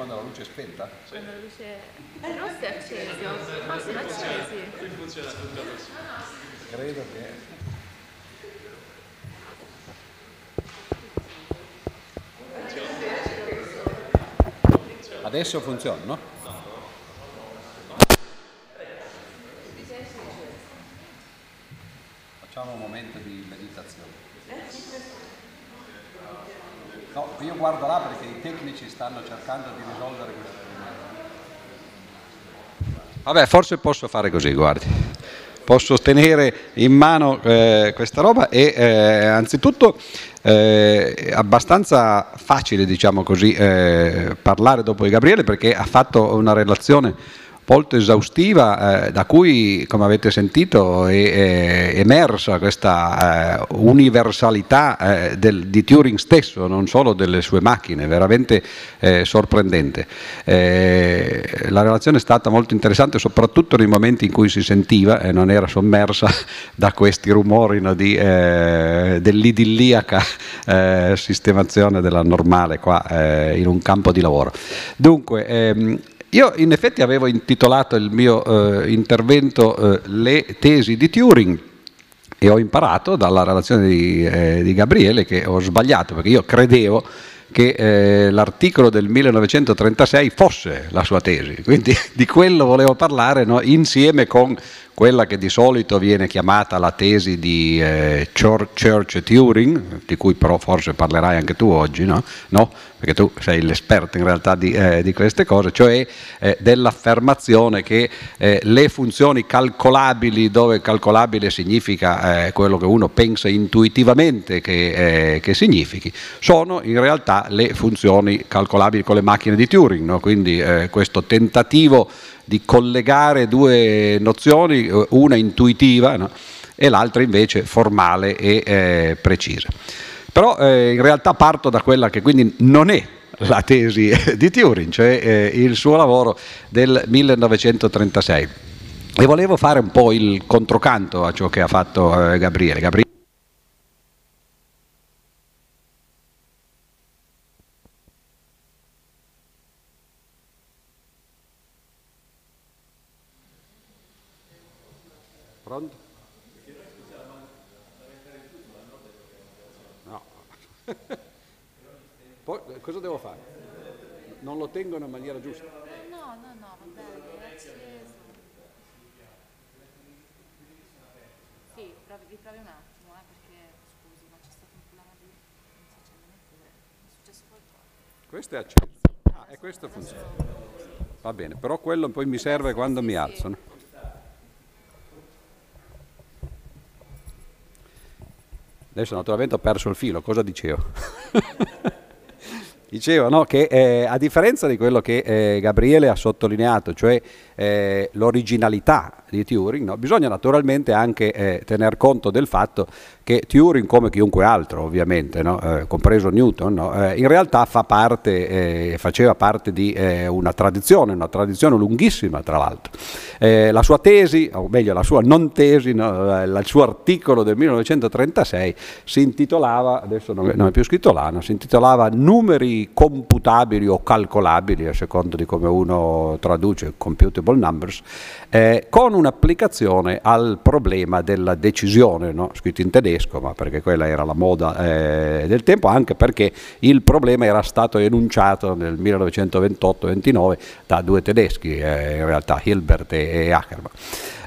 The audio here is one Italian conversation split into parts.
quando la luce è spenta? Quando la luce rossa è accesa, no, sono accesi. funziona tutto così. Credo che... Adesso funziona, no? Facciamo un momento di meditazione. No, io guardo là perché i tecnici stanno cercando di risolvere questo problema. Vabbè, forse posso fare così, guardi. Posso tenere in mano eh, questa roba e eh, anzitutto eh, è abbastanza facile, diciamo così, eh, parlare dopo di Gabriele perché ha fatto una relazione molto esaustiva eh, da cui, come avete sentito, è, è emersa questa eh, universalità eh, del, di Turing stesso, non solo delle sue macchine, veramente eh, sorprendente. Eh, la relazione è stata molto interessante soprattutto nei momenti in cui si sentiva e non era sommersa da questi rumori no, di, eh, dell'idilliaca sistemazione della normale qua in un campo di lavoro. Dunque, ehm, io in effetti avevo intitolato il mio eh, intervento eh, Le tesi di Turing e ho imparato dalla relazione di, eh, di Gabriele che ho sbagliato perché io credevo che eh, l'articolo del 1936 fosse la sua tesi, quindi di quello volevo parlare no? insieme con quella che di solito viene chiamata la tesi di eh, Church-Turing, di cui però forse parlerai anche tu oggi, no? no? Perché tu sei l'esperto in realtà di, eh, di queste cose, cioè eh, dell'affermazione che eh, le funzioni calcolabili, dove calcolabile significa eh, quello che uno pensa intuitivamente che, eh, che, significhi, sono in realtà le funzioni calcolabili con le macchine di Turing, no? quindi questo tentativo di collegare due nozioni, una intuitiva no? e l'altra invece formale e eh, precisa. Però eh, in realtà parto da quella che quindi non è la tesi di Turing, cioè eh, il suo lavoro del 1936. E volevo fare un po' il controcanto a ciò che ha fatto eh, Gabriele. Gabriele Pronto? No. Poi cosa devo fare? Tengono in maniera giusta? No, no, no, va bene. Sì, provi, riprovi un attimo, eh, perché scusi, ma c'è stato un problema di... non si accende neppure, è successo qualcosa. Questo è acceso. Ah, e questo funziona. Va bene, però quello poi mi serve quando mi alzano. Adesso naturalmente ho perso il filo, cosa dicevo? dicevo no, che eh, a differenza di quello che eh, Gabriele ha sottolineato, cioè eh, l'originalità di Turing, no? bisogna naturalmente anche eh, tener conto del fatto che Turing, come chiunque altro ovviamente, no? eh, compreso Newton, no? eh, in realtà fa parte, eh, faceva parte di eh, una tradizione, una tradizione lunghissima tra l'altro. La sua tesi, o meglio la sua non tesi, il suo articolo del 1936 si intitolava, adesso non è, non è più scritto là, si intitolava Numeri computabili o calcolabili, a secondo di come uno traduce computable numbers, con un'applicazione al problema della decisione, no? scritto in tedesco, ma perché quella era la moda eh, del tempo, anche perché il problema era stato enunciato nel 1928-29 da due tedeschi, eh, in realtà Hilbert e, e Ackermann.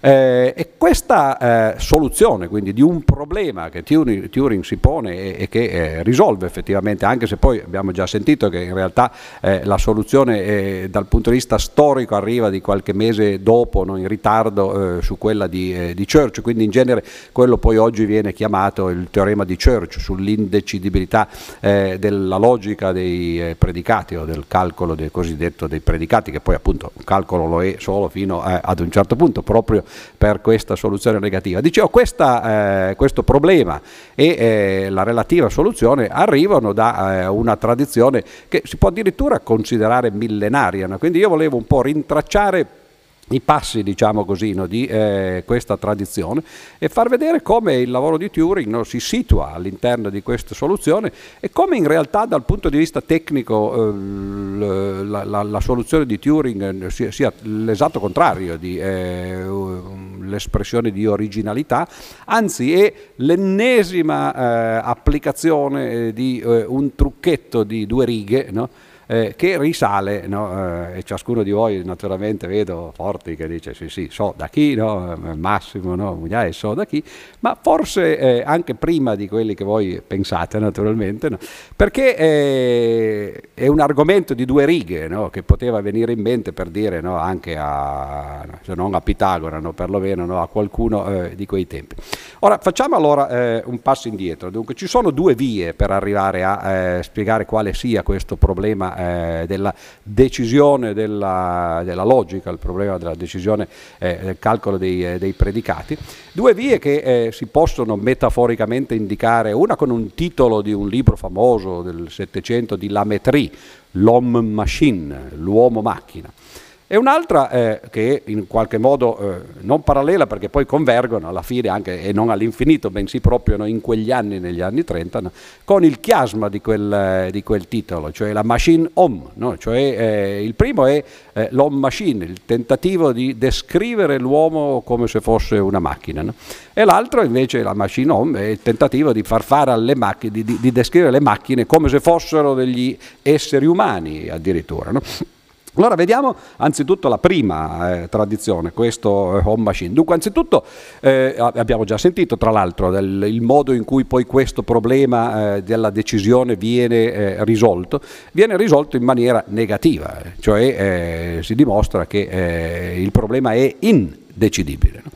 Eh, e questa eh, soluzione quindi di un problema che Turing, Turing si pone e, e che eh, risolve effettivamente, anche se poi abbiamo già sentito che in realtà eh, la soluzione eh, dal punto di vista storico arriva di qualche mese dopo, no, in ritardo eh, su quella di, di, Church, quindi in genere quello poi oggi viene chiamato il teorema di Church sull'indecidibilità della logica dei predicati o del calcolo del cosiddetto dei predicati, che poi appunto un calcolo lo è solo fino ad un certo punto, proprio per questa soluzione negativa. Dicevo, questa, eh, questo problema e eh, la relativa soluzione arrivano da eh, una tradizione che si può addirittura considerare millenaria, no? quindi io volevo un po' rintracciare i passi diciamo così, no, di eh, questa tradizione e far vedere come il lavoro di Turing no, si situa all'interno di questa soluzione e come in realtà dal punto di vista tecnico eh, la, la, la, soluzione di Turing sia, sia l'esatto contrario di eh, l'espressione di originalità, anzi è l'ennesima eh, applicazione eh, di eh, un trucchetto di due righe no? Eh, che risale, no? eh, e ciascuno di voi naturalmente vedo Forti che dice sì sì, so da chi, no? Massimo, no? Mugliai, so da chi, ma forse eh, anche prima di quelli che voi pensate naturalmente, no? perché eh, è un argomento di due righe che poteva venire in mente per dire anche a, se non a Pitagora, perlomeno a qualcuno eh, di quei tempi. Ora facciamo allora eh, un passo indietro, dunque ci sono due vie per arrivare a eh, spiegare quale sia questo problema eh, della decisione della, della, logica, il problema della decisione eh, del calcolo dei, eh, dei, predicati. Due vie che eh, si possono metaforicamente indicare, una con un titolo di un libro famoso del Settecento di Lametrie, L'homme machine, l'uomo macchina e un'altra eh, che in qualche modo eh, non parallela perché poi convergono alla fine anche e non all'infinito, bensì proprio no, in quegli anni, negli anni 30, no, con il chiasma di quel, eh, di quel, titolo, cioè la machine home, no? cioè, eh, il primo è eh, l'home machine, il tentativo di descrivere l'uomo come se fosse una macchina, e l'altro invece la machine home è il tentativo di far fare alle macchine, di, di, di descrivere le macchine come se fossero degli esseri umani addirittura. Allora vediamo anzitutto la prima eh, tradizione, questo eh, home machine. Dunque anzitutto eh, abbiamo già sentito tra l'altro del, il modo in cui poi questo problema eh, della decisione viene eh, risolto, viene risolto in maniera negativa, cioè eh, si dimostra che il problema è indecidibile. No?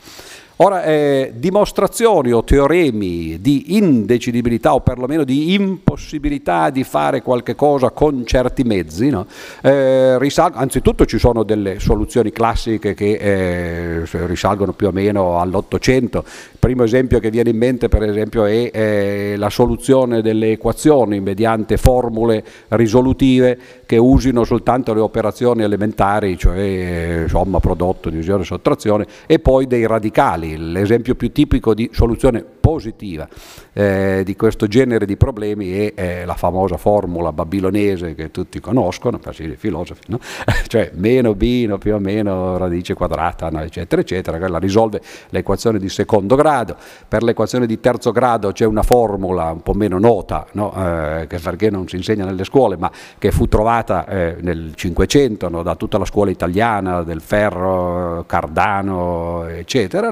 Ora, eh, dimostrazioni o teoremi di indecidibilità o perlomeno di impossibilità di fare qualche cosa con certi mezzi, no? eh, risal- anzitutto ci sono delle soluzioni classiche che eh, risalgono più o meno all'Ottocento. Il primo esempio che viene in mente per esempio è eh, la soluzione delle equazioni mediante formule risolutive che usino soltanto le operazioni elementari, cioè somma, prodotto, divisione, sottrazione e poi dei radicali l'esempio più tipico di soluzione positiva eh, di questo genere di problemi è eh, la famosa formula babilonese che tutti conoscono, persino i filosofi, no? cioè meno b no, più o meno radice quadrata, no, eccetera, eccetera, quella risolve l'equazione di secondo grado, per l'equazione di terzo grado c'è una formula un po' meno nota, eh, che perché non si insegna nelle scuole, ma che fu trovata eh, nel Cinquecento da tutta la scuola italiana, del Ferro, Cardano, eccetera,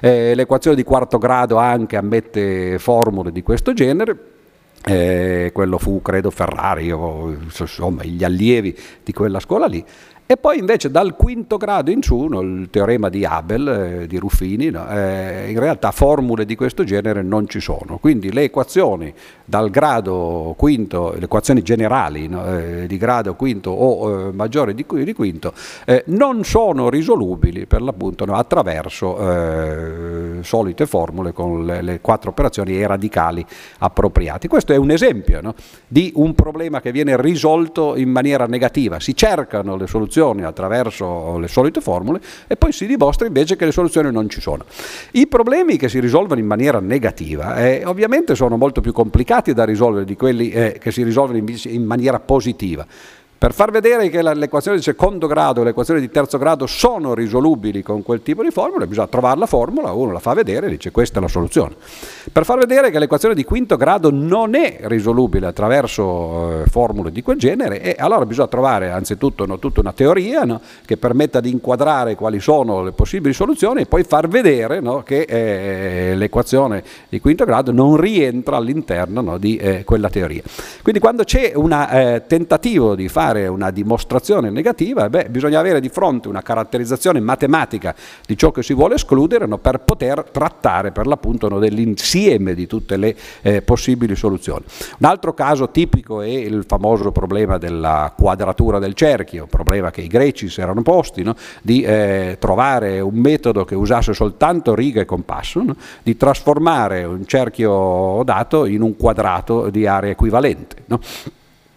eh, l'equazione di quarto grado anche ammette formule di questo genere. Eh, quello fu credo Ferrari o insomma gli allievi di quella scuola lì e poi invece dal quinto grado in su, no, il teorema di Abel, eh, di Ruffini, no, eh, in realtà formule di questo genere non ci sono. Quindi le equazioni dal grado quinto, le equazioni generali no, eh, di grado quinto o eh, maggiore di, di quinto, eh, non sono risolubili per l'appunto attraverso eh, solite formule con le, le, quattro operazioni e radicali appropriati. Questo è un esempio di un problema che viene risolto in maniera negativa. Si cercano le soluzioni soluzioni attraverso le solite formule e poi si dimostra invece che le soluzioni non ci sono. I problemi che si risolvono in maniera negativa eh, ovviamente sono molto più complicati da risolvere di quelli eh, che si risolvono in, in maniera positiva. Per far vedere che l'equazione di secondo grado e l'equazione di terzo grado sono risolubili con quel tipo di formula, bisogna trovare la formula, uno la fa vedere e dice questa è la soluzione. Per far vedere che l'equazione di quinto grado non è risolubile attraverso eh, formule di quel genere, e allora bisogna trovare anzitutto no, tutta una teoria no, che permetta di inquadrare quali sono le possibili soluzioni e poi far vedere no, che eh, l'equazione di quinto grado non rientra all'interno di eh, quella teoria. Quindi quando c'è un eh, tentativo di fare fare una dimostrazione negativa, beh, bisogna avere di fronte una caratterizzazione matematica di ciò che si vuole escludere no, per poter trattare per l'appunto no, dell'insieme di tutte le eh, possibili soluzioni. Un altro caso tipico è il famoso problema della quadratura del cerchio, problema che i greci si erano posti, no, di eh, trovare un metodo che usasse soltanto riga e compasso, di trasformare un cerchio dato in un quadrato di area equivalente.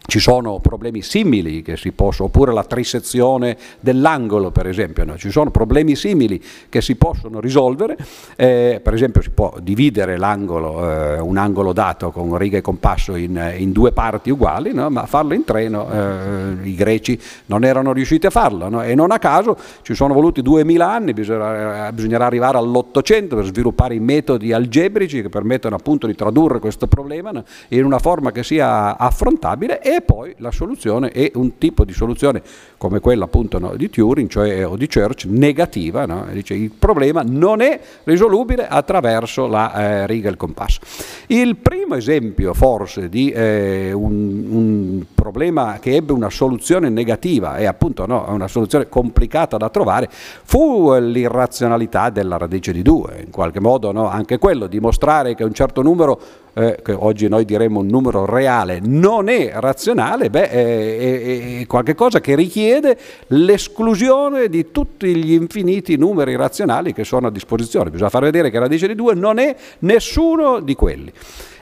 Ci sono problemi simili che si possono, oppure la trisezione dell'angolo per esempio, no? ci sono problemi simili che si possono risolvere, eh, per esempio si può dividere l'angolo, eh, un angolo dato con riga e compasso in, in due parti uguali, no? ma farlo in treno eh, i greci non erano riusciti a farlo e non a caso ci sono voluti duemila anni, bisognerà, bisognerà arrivare all'Ottocento per sviluppare i metodi algebrici che permettono appunto di tradurre questo problema in una forma che sia affrontabile e poi la soluzione è un tipo di soluzione come quella appunto no, di Turing cioè, o di Church negativa, no? dice il problema non è risolubile attraverso la eh, riga e il compasso. Il primo esempio forse di eh, un, un, problema che ebbe una soluzione negativa e appunto no, una soluzione complicata da trovare fu l'irrazionalità della radice di 2, in qualche modo anche quello, dimostrare che un certo numero eh, che oggi noi diremmo un numero reale, non è razionale, beh, è, è, è qualcosa che richiede l'esclusione di tutti gli infiniti numeri razionali che sono a disposizione. Bisogna far vedere che la radice di 2 non è nessuno di quelli.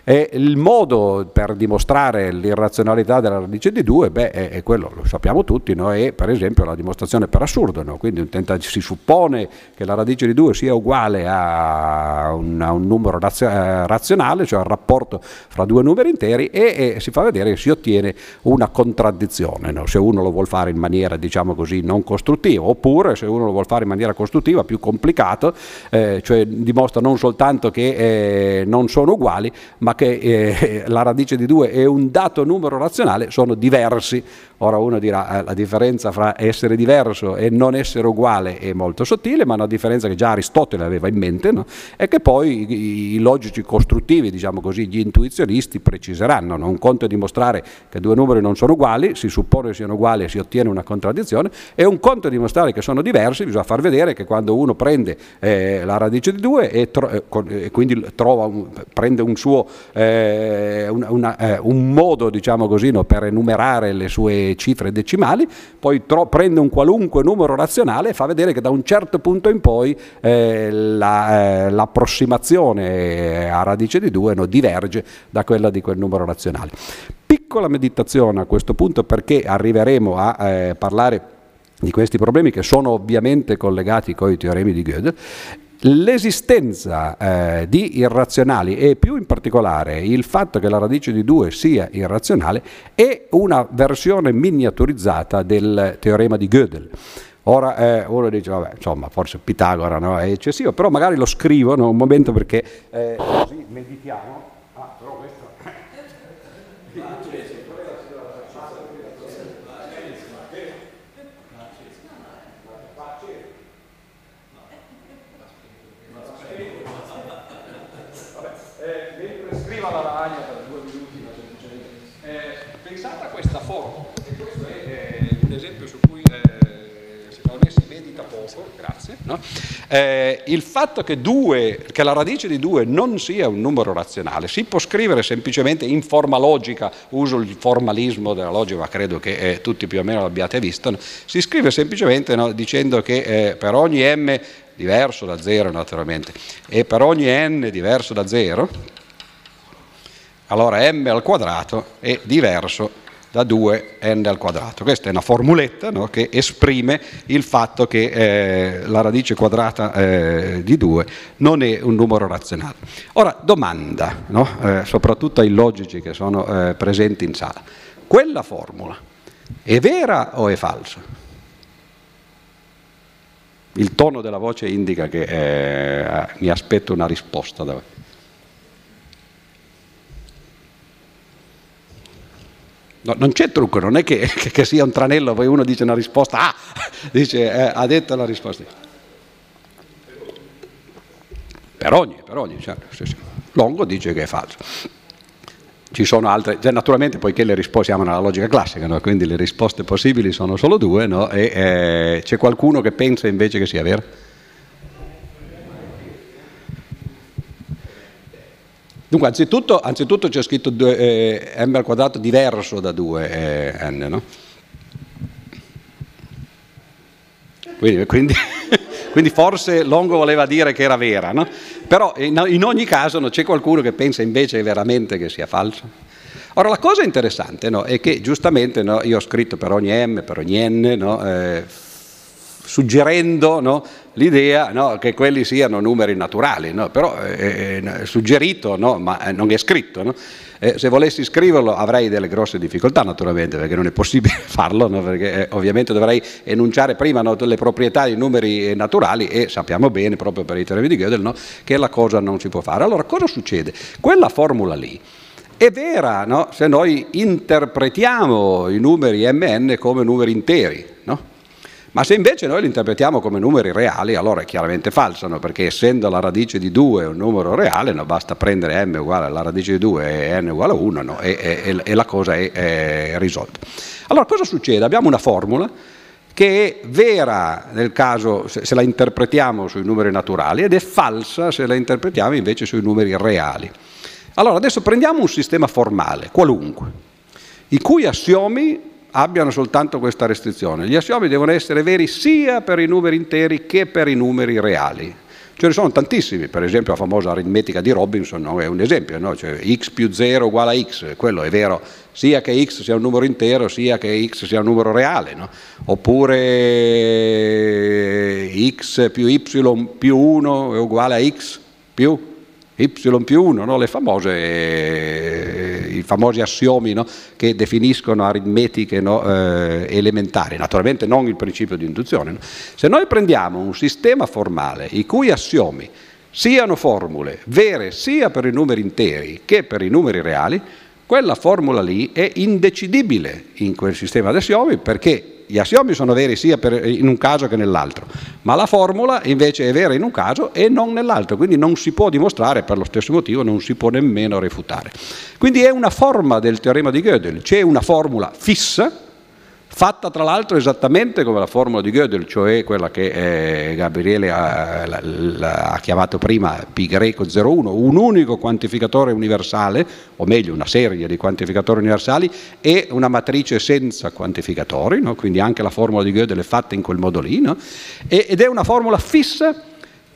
E il modo per dimostrare l'irrazionalità della radice di 2 beh, è, è, quello, lo sappiamo tutti, no? è per esempio la dimostrazione per assurdo, no? quindi si suppone che la radice di 2 sia uguale a un, a un numero razio, eh, razionale, cioè al rapporto fra due numeri interi e, e, si fa vedere che si ottiene una contraddizione, no? se uno lo vuole fare in maniera diciamo così non costruttiva, oppure se uno lo vuole fare in maniera costruttiva più complicato, eh, cioè dimostra non soltanto che eh, non sono uguali, ma che eh, la radice di 2 è un dato numero razionale, sono diversi. Ora uno dirà eh, la differenza fra essere diverso e non essere uguale è molto sottile, ma è una differenza che già Aristotele aveva in mente no? e che poi i, i, logici costruttivi, diciamo così, gli intuizionisti preciseranno. No? Un conto è dimostrare che due numeri non sono uguali, si suppone siano uguali e si ottiene una contraddizione, e un conto è dimostrare che sono diversi, bisogna far vedere che quando uno prende eh, la radice di 2 e, tro- e, eh, quindi trova un, prende un suo eh, una, una, eh, un modo diciamo così, no, per enumerare le sue cifre decimali, poi tro- prende un qualunque numero razionale e fa vedere che da un certo punto in poi eh, la, eh, l'approssimazione a radice di 2 no, diverge da quella di quel numero razionale. Piccola meditazione a questo punto perché arriveremo a eh, parlare di questi problemi che sono ovviamente collegati con i teoremi di Gödel L'esistenza eh, di irrazionali e più in particolare il fatto che la radice di 2 sia irrazionale è una versione miniaturizzata del teorema di Gödel. Ora eh, uno dice, vabbè, insomma, forse Pitagora no, è eccessivo, però magari lo scrivono un momento perché eh, così meditiamo. La lavagna per due minuti, ma semplicemente. Eh, pensate a questa forma, e questo è eh, un esempio su cui eh, secondo me si medita poco, grazie. No? Eh, il fatto che, due, che la radice di 2 non sia un numero razionale si può scrivere semplicemente in forma logica, uso il formalismo della logica, ma credo che eh, tutti più o meno l'abbiate visto, no? si scrive semplicemente no, dicendo che eh, per ogni m diverso da 0 naturalmente e per ogni n diverso da 0 allora m al quadrato è diverso da 2n al quadrato. Questa è una formuletta no, che esprime il fatto che eh, la radice quadrata eh, di 2 non è un numero razionale. Ora, domanda, no, eh, soprattutto ai logici che sono eh, presenti in sala. Quella formula è vera o è falsa? Il tono della voce indica che eh, mi aspetto una risposta da voi. No, non c'è trucco, non è che, che, sia un tranello, poi uno dice una risposta, ah, dice, eh, ha detto la risposta. Per ogni, per ogni, certo, sì, sì. Longo dice che è falso. Ci sono altre, cioè, naturalmente poiché le risposte siamo nella logica classica, no? quindi le risposte possibili sono solo due, no? e eh, c'è qualcuno che pensa invece che sia vero? Dunque, anzitutto, anzitutto c'è scritto 2, eh, m al quadrato diverso da 2 eh, no? Quindi, quindi, quindi, forse Longo voleva dire che era vera, no? Però in, ogni caso non c'è qualcuno che pensa invece veramente che sia falso. Ora la cosa interessante no, è che giustamente no, io ho scritto per ogni M, per ogni N, no, eh, suggerendo no, l'idea no, che quelli siano numeri naturali, no? però è, è suggerito, ma non è scritto. Eh, se volessi scriverlo avrei delle grosse difficoltà naturalmente perché non è possibile farlo, perché eh, ovviamente dovrei enunciare prima le proprietà dei numeri naturali e sappiamo bene proprio per i teoremi di Gödel che la cosa non si può fare. Allora cosa succede? Quella formula lì è vera no? se noi interpretiamo i numeri mn come numeri interi. Ma se invece noi li interpretiamo come numeri reali, allora è chiaramente falso, no? perché essendo la radice di 2 un numero reale, no? basta prendere m uguale alla radice di 2 e n uguale a 1 no? e, e, e, la cosa è, è risolta. Allora cosa succede? Abbiamo una formula che è vera nel caso se la interpretiamo sui numeri naturali ed è falsa se la interpretiamo invece sui numeri reali. Allora adesso prendiamo un sistema formale, qualunque, i cui assiomi abbiano soltanto questa restrizione. Gli assiomi devono essere veri sia per i numeri interi che per i numeri reali. Ce ne sono tantissimi, per esempio la famosa aritmetica di Robinson no? è un esempio, no? cioè x più 0 uguale a x, quello è vero sia che x sia un numero intero sia che x sia un numero reale, no? oppure x più y più 1 è uguale a x più y più 1, no? famose, eh, i famosi assiomi no? che definiscono aritmetiche no? eh, elementari, naturalmente non il principio di induzione. Se noi prendiamo un sistema formale i cui assiomi siano formule vere sia per i numeri interi che per i numeri reali, quella formula lì è indecidibile in quel sistema di assiomi perché gli assiomi sono veri sia per, in un caso che nell'altro, ma la formula invece è vera in un caso e non nell'altro, quindi non si può dimostrare, per lo stesso motivo non si può nemmeno refutare. Quindi è una forma del teorema di Gödel, c'è una formula fissa, fatta tra l'altro esattamente come la formula di Gödel, cioè quella che eh, Gabriele ha, la, la, ha, chiamato prima P greco 01, un unico quantificatore universale, o meglio una serie di quantificatori universali e una matrice senza quantificatori, no? quindi anche la formula di Gödel è fatta in quel modo lì, no? ed è una formula fissa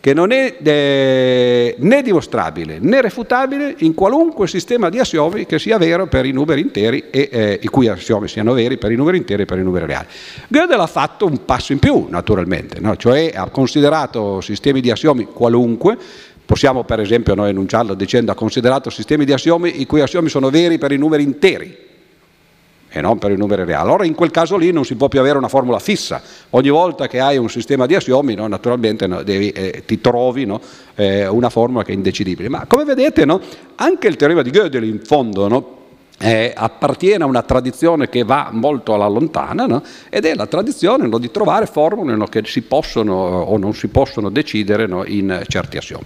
che non è eh, né dimostrabile né refutabile in qualunque sistema di assiomi che sia vero per i numeri interi e eh, i cui assiomi siano veri per i numeri interi e per i numeri reali. Gödel ha fatto un passo in più, naturalmente, no? cioè ha considerato sistemi di assiomi qualunque, possiamo per esempio noi enunciarlo dicendo ha considerato sistemi di assiomi i cui assiomi sono veri per i numeri interi, e non per i numeri reali. Allora in quel caso lì non si può più avere una formula fissa. Ogni volta che hai un sistema di assiomi, no, naturalmente no, devi, eh, ti trovi no, eh, una formula che è indecidibile. Ma come vedete anche il teorema di Gödel in fondo eh, appartiene a una tradizione che va molto alla lontana no? ed è la tradizione no, di trovare formule no, che si possono o non si possono decidere in certi assiomi.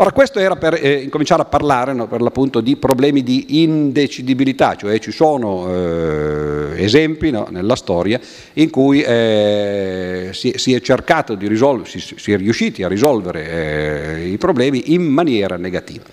Ora questo era per eh, incominciare a parlare per l'appunto di problemi di indecidibilità, cioè ci sono eh, esempi nella storia in cui eh, si, si, è cercato di risolvere, si, si è riusciti a risolvere eh, i problemi in maniera negativa.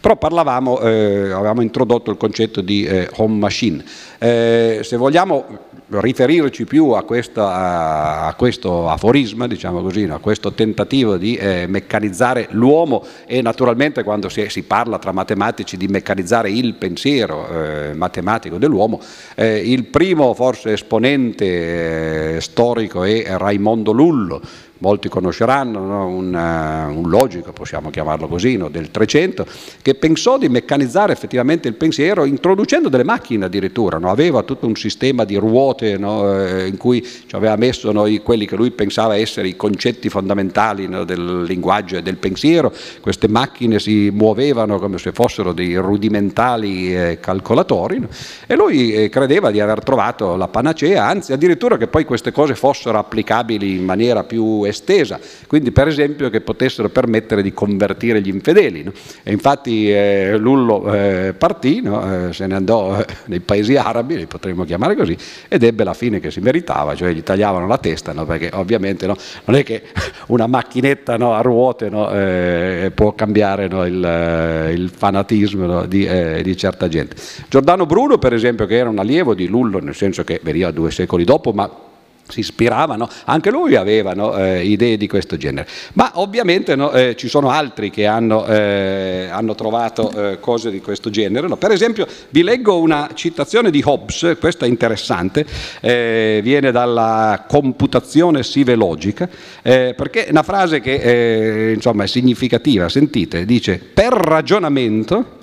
Però parlavamo, eh, avevamo introdotto il concetto di eh, home machine. Se vogliamo riferirci più a, questa, a questo aforisma, diciamo così, a questo tentativo di eh, meccanizzare l'uomo e naturalmente quando si, si, parla tra matematici di meccanizzare il pensiero eh, matematico dell'uomo, eh, il primo forse esponente storico è Raimondo Lullo, molti conosceranno, no? un, uh, un, logico, possiamo chiamarlo così, no? del 300, che pensò di meccanizzare effettivamente il pensiero introducendo delle macchine addirittura, no? aveva tutto un sistema di ruote eh, in cui ci aveva messo quelli che lui pensava essere i concetti fondamentali del linguaggio e del pensiero, queste macchine si muovevano come se fossero dei rudimentali eh, calcolatori e lui eh, credeva di aver trovato la panacea, anzi addirittura che poi queste cose fossero applicabili in maniera più estesa, quindi per esempio che potessero permettere di convertire gli infedeli. No? E infatti eh, Lullo eh, partì, no? eh, se ne andò eh, nei paesi arabi, li potremmo chiamare così, ed ebbe la fine che si meritava, cioè gli tagliavano la testa, no? perché ovviamente non è che una macchinetta a ruote eh, può cambiare il, eh, il, fanatismo di, di certa gente. Giordano Bruno, per esempio, che era un allievo di Lullo, nel senso che veniva due secoli dopo, ma si ispiravano, anche lui aveva no, eh, idee di questo genere. Ma ovviamente no, eh, ci sono altri che hanno, eh, hanno trovato eh, cose di questo genere. No? Per esempio vi leggo una citazione di Hobbes, questa è interessante, eh, viene dalla computazione sivelogica, eh, perché è una frase che insomma, è significativa, sentite, dice per ragionamento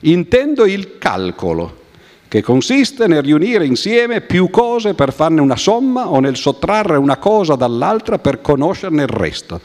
intendo il calcolo che consiste nel riunire insieme più cose per farne una somma o nel sottrarre una cosa dall'altra per conoscerne il resto.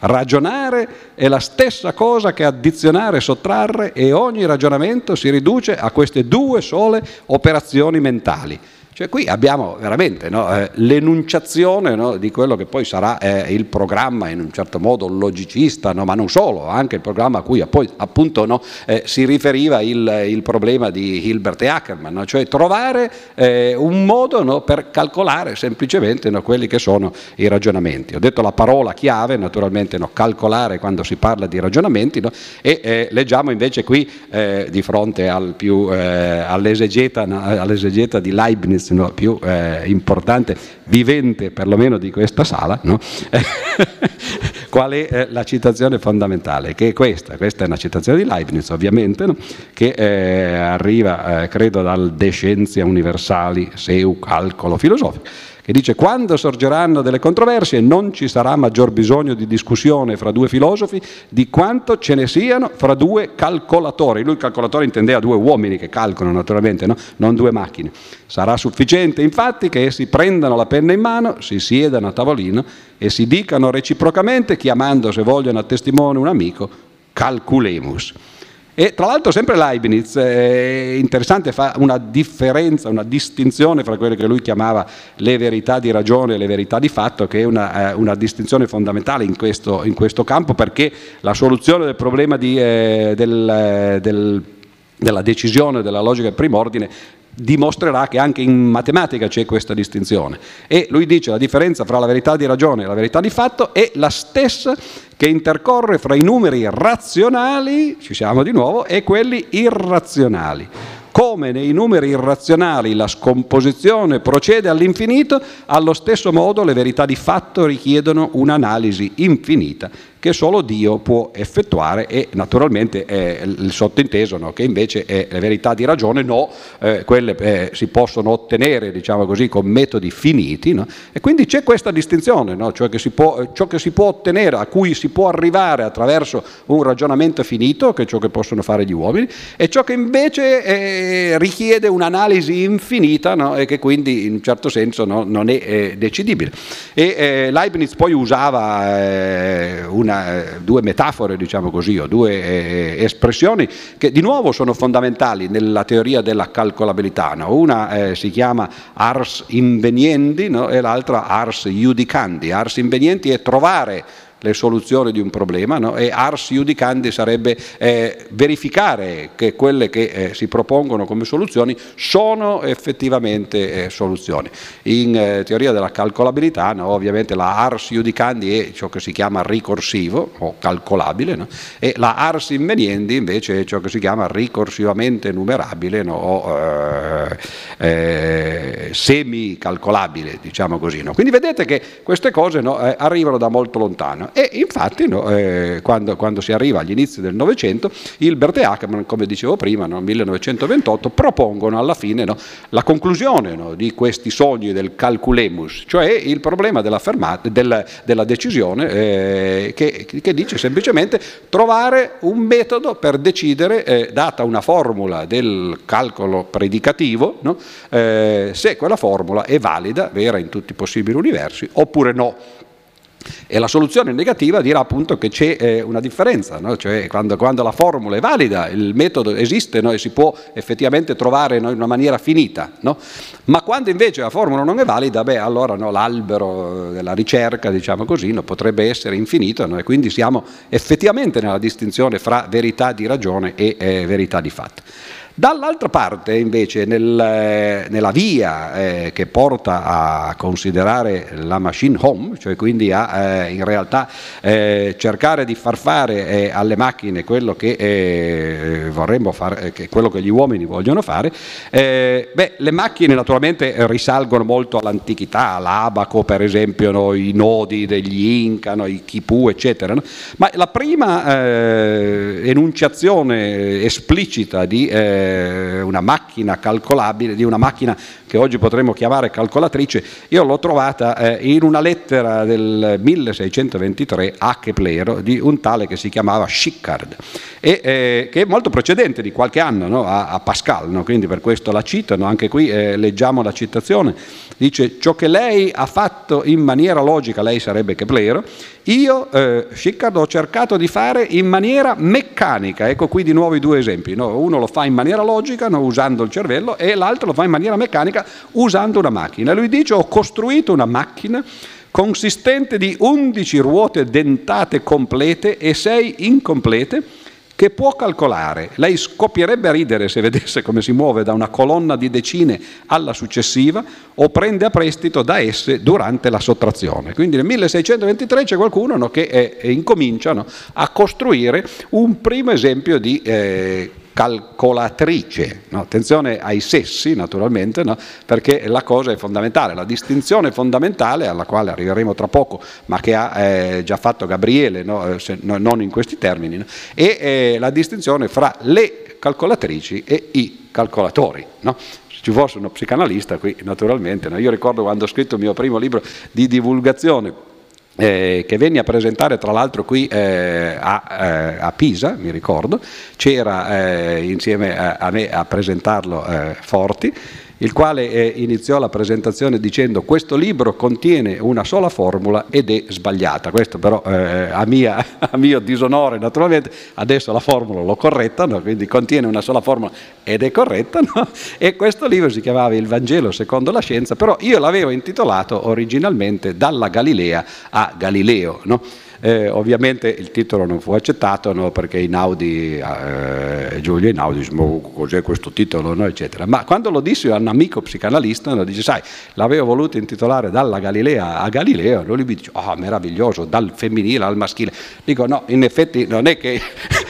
Ragionare è la stessa cosa che addizionare e sottrarre e ogni ragionamento si riduce a queste due sole operazioni mentali. Cioè qui abbiamo veramente no, eh, l'enunciazione no, di quello che poi sarà eh, il programma, in un certo modo logicista, no, ma non solo, anche il programma a cui poi appunto eh, si riferiva il, il, problema di Hilbert e Ackerman, cioè trovare eh, un modo per calcolare semplicemente quelli che sono i ragionamenti. Ho detto la parola chiave, naturalmente calcolare quando si parla di ragionamenti e eh, leggiamo invece qui eh, di fronte al più, all'esegeta, all'esegeta di Leibniz, no, più eh, importante, vivente perlomeno di questa sala, no? qual è eh, la citazione fondamentale? Che è questa, questa è una citazione di Leibniz ovviamente, no? che eh, arriva eh, credo dal De Scientia Universali, Seu, Calcolo Filosofico che dice quando sorgeranno delle controversie non ci sarà maggior bisogno di discussione fra due filosofi di quanto ce ne siano fra due calcolatori. Lui calcolatore intendeva due uomini che calcolano naturalmente, no? non due macchine. Sarà sufficiente infatti che essi prendano la penna in mano, si siedano a tavolino e si dicano reciprocamente, chiamando se vogliono a testimone un amico, calculemus. E tra l'altro sempre Leibniz, è interessante, fa una differenza, una distinzione fra quelle che lui chiamava le verità di ragione e le verità di fatto, che è una, eh, una distinzione fondamentale in questo, in questo, campo perché la soluzione del problema di, eh, del, eh, del, della decisione della logica del primordine dimostrerà che anche in matematica c'è questa distinzione. E lui dice la differenza fra la verità di ragione e la verità di fatto è la stessa che intercorre fra i numeri razionali, ci siamo di nuovo, e quelli irrazionali. Come nei numeri irrazionali la scomposizione procede all'infinito, allo stesso modo le verità di fatto richiedono un'analisi infinita che solo Dio può effettuare e naturalmente è il sottinteso no? che invece è la verità di ragione no, eh, quelle eh, si possono ottenere diciamo così con metodi finiti no? e quindi c'è questa distinzione, cioè che può, ciò che si può ottenere, a cui si può arrivare attraverso un ragionamento finito, che è ciò che possono fare gli uomini, e ciò che invece eh, richiede un'analisi infinita e che quindi in un certo senso non è eh, decidibile. E eh, Leibniz poi usava eh, una una, eh, due metafore, diciamo così, o due eh, espressioni che di nuovo sono fondamentali nella teoria della calcolabilità. No? Una eh, si chiama ars inveniendi no? e l'altra ars judicandi. Ars inveniendi è trovare le soluzioni di un problema no? e ars iudicandi sarebbe eh, verificare che quelle che eh, si propongono come soluzioni sono effettivamente eh, soluzioni. In eh, teoria della calcolabilità no? ovviamente la ars iudicandi è ciò che si chiama ricorsivo o calcolabile no? e la ars inveniendi invece è ciò che si chiama ricorsivamente numerabile o eh, eh, semi-calcolabile, diciamo così. Quindi vedete che queste cose arrivano da molto lontano. E infatti no, eh, quando, quando, si arriva agli inizi del Novecento, Hilbert e Ackermann, come dicevo prima, nel no, 1928, propongono alla fine no, la conclusione di questi sogni del calculemus, cioè il problema della, del, della decisione eh, che, che, dice semplicemente trovare un metodo per decidere, eh, data una formula del calcolo predicativo, eh, se quella formula è valida, vera in tutti i possibili universi, oppure no. E la soluzione negativa dirà appunto che c'è eh, una differenza, no? cioè quando, quando, la formula è valida, il metodo esiste no? e si può effettivamente trovare no? in una maniera finita, ma quando invece la formula non è valida, beh allora l'albero della ricerca, diciamo così, potrebbe essere infinito e quindi siamo effettivamente nella distinzione fra verità di ragione e eh, verità di fatto. Dall'altra parte invece nel, nella via eh, che porta a considerare la machine home, cioè quindi a eh, in realtà eh, cercare di far fare eh, alle macchine quello che eh, vorremmo fare, che quello che gli uomini vogliono fare, eh, beh, le macchine naturalmente risalgono molto all'antichità, l'abaco per esempio, no, i nodi degli Inca, no, i Kipu eccetera, no? ma la prima enunciazione esplicita di eh, una macchina calcolabile, di una macchina che oggi potremmo chiamare calcolatrice, io l'ho trovata eh, in una lettera del 1623 a Keplero di un tale che si chiamava Schickard, e, eh, che è molto precedente di qualche anno no, a, a, Pascal, no? quindi per questo la citano, anche qui eh, leggiamo la citazione, dice ciò che lei ha fatto in maniera logica, lei sarebbe Keplero, io, eh, Schickard, ho cercato di fare in maniera meccanica, ecco qui di nuovo i due esempi, no? uno lo fa in maniera logica, no? usando il cervello, e l'altro lo fa in maniera meccanica, usando una macchina. Lui dice ho costruito una macchina consistente di 11 ruote dentate complete e 6 incomplete, che può calcolare. Lei scoppierebbe a ridere se vedesse come si muove da una colonna di decine alla successiva o prende a prestito da esse durante la sottrazione. Quindi nel 1623 c'è qualcuno no, che è, è incomincia a costruire un primo esempio di eh, calcolatrice. No? Attenzione ai sessi, naturalmente, no? perché la cosa è fondamentale. La distinzione fondamentale, alla quale arriveremo tra poco, ma che ha eh, già fatto Gabriele, no? Eh, se, non in questi termini, è eh, la distinzione fra le calcolatrici e i calcolatori. Ci fosse uno psicanalista qui, naturalmente, io ricordo quando ho scritto il mio primo libro di divulgazione eh, che venne a presentare tra l'altro qui eh, a, eh, a, Pisa, mi ricordo, c'era eh, insieme a, a, me a presentarlo eh, Forti, il quale eh, iniziò la presentazione dicendo questo libro contiene una sola formula ed è sbagliata. Questo però eh, a, mia, a, mio disonore naturalmente, adesso la formula l'ho corretta, no? quindi contiene una sola formula ed è corretta, no? e questo libro si chiamava Il Vangelo secondo la scienza, però io l'avevo intitolato originalmente Dalla Galilea a Galileo. No? Eh, ovviamente il titolo non fu accettato no, perché Inaudi, eh, Giulio Inaudi cos'è questo titolo, no, eccetera. Ma quando lo dissi a un amico psicanalista, no, dice sai, l'avevo voluto intitolare dalla Galilea a Galileo, lui mi dice oh meraviglioso, dal femminile al maschile. Dico no, in effetti non è che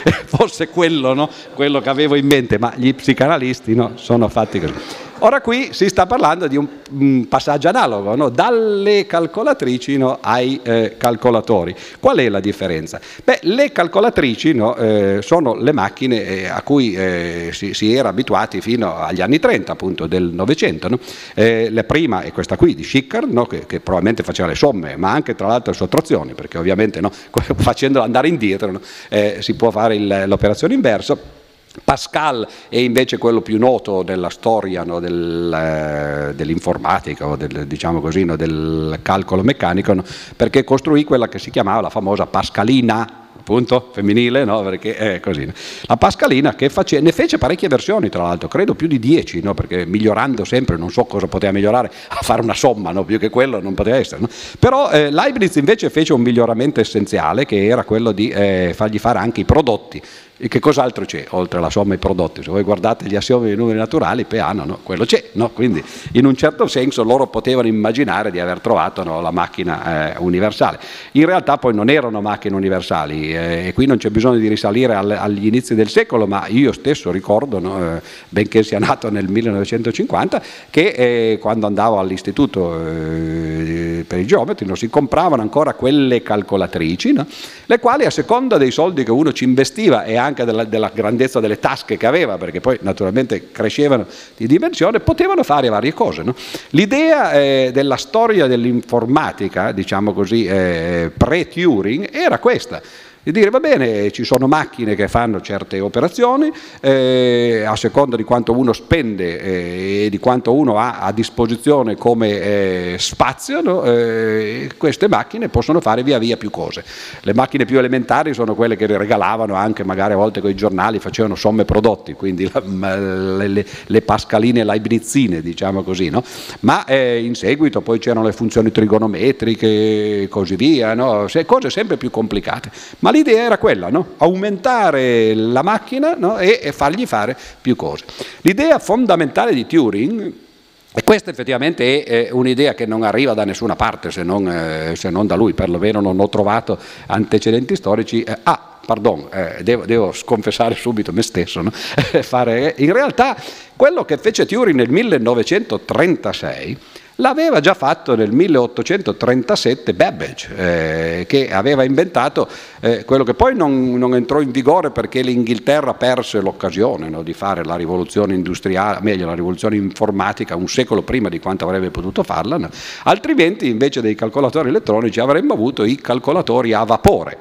fosse quello, no, quello che avevo in mente, ma gli psicanalisti no, sono fatti così. Ora qui si sta parlando di un, un passaggio analogo, no? dalle calcolatrici no, ai eh, calcolatori. Qual è la differenza? Beh, le calcolatrici no, eh, sono le macchine eh, a cui eh, si, si, era abituati fino agli anni 30 appunto del Novecento. Eh, la prima è questa qui di Schickard, che, che, probabilmente faceva le somme, ma anche tra l'altro le sottrazioni, perché ovviamente facendolo andare indietro si può fare il, l'operazione inversa Pascal è invece quello più noto della storia no, del, eh, dell'informatica o del, diciamo così, no, del calcolo meccanico, no, perché costruì quella che si chiamava la famosa Pascalina, appunto femminile, no? perché è così. La Pascalina che face, ne fece parecchie versioni, tra l'altro, credo più di dieci, no? perché migliorando sempre, non so cosa poteva migliorare, a fare una somma, no? più che quello non poteva essere. Però eh, Leibniz invece fece un miglioramento essenziale che era quello di eh, fargli fare anche i prodotti e che cos'altro c'è oltre alla somma e i prodotti? Se voi guardate gli assiomi dei numeri naturali, Peano, no, quello c'è, no? quindi in un certo senso loro potevano immaginare di aver trovato no, la macchina eh, universale. In realtà poi non erano macchine universali eh, e qui non c'è bisogno di risalire al, agli inizi del secolo, ma io stesso ricordo, eh, benché sia nato nel 1950, che eh, quando andavo all'istituto eh, per i geometri si compravano ancora quelle calcolatrici, le quali a seconda dei soldi che uno ci investiva e anche anche della, della, grandezza delle tasche che aveva, perché poi naturalmente crescevano di dimensione, potevano fare varie cose. No? L'idea eh, della storia dell'informatica, diciamo così, eh, pre-Turing, era questa di dire va bene, ci sono macchine che fanno certe operazioni, eh, a seconda di quanto uno spende eh, e di quanto uno ha a disposizione come eh, spazio, no? Eh, queste macchine possono fare via via più cose. Le macchine più elementari sono quelle che regalavano anche magari a volte con i giornali, facevano somme prodotti, quindi la, le, le, pascaline leibnizine, diciamo così, no? ma eh, in seguito poi c'erano le funzioni trigonometriche e così via, no? cose sempre più complicate. Ma L'idea era quella, no? aumentare la macchina no? e, e fargli fare più cose. L'idea fondamentale di Turing e questa effettivamente è, è un'idea che non arriva da nessuna parte se non, eh, se non, da lui, perlomeno non ho trovato antecedenti storici. Eh, ah, pardon, eh, devo, devo, sconfessare subito me stesso, no? Fare, in realtà quello che fece Turing nel 1936 L'aveva già fatto nel 1837 Babbage, eh, che aveva inventato eh, quello che poi non, non, entrò in vigore perché l'Inghilterra perse l'occasione no, di fare la rivoluzione industriale, meglio la rivoluzione informatica un secolo prima di quanto avrebbe potuto farla, no? altrimenti invece dei calcolatori elettronici avremmo avuto i calcolatori a vapore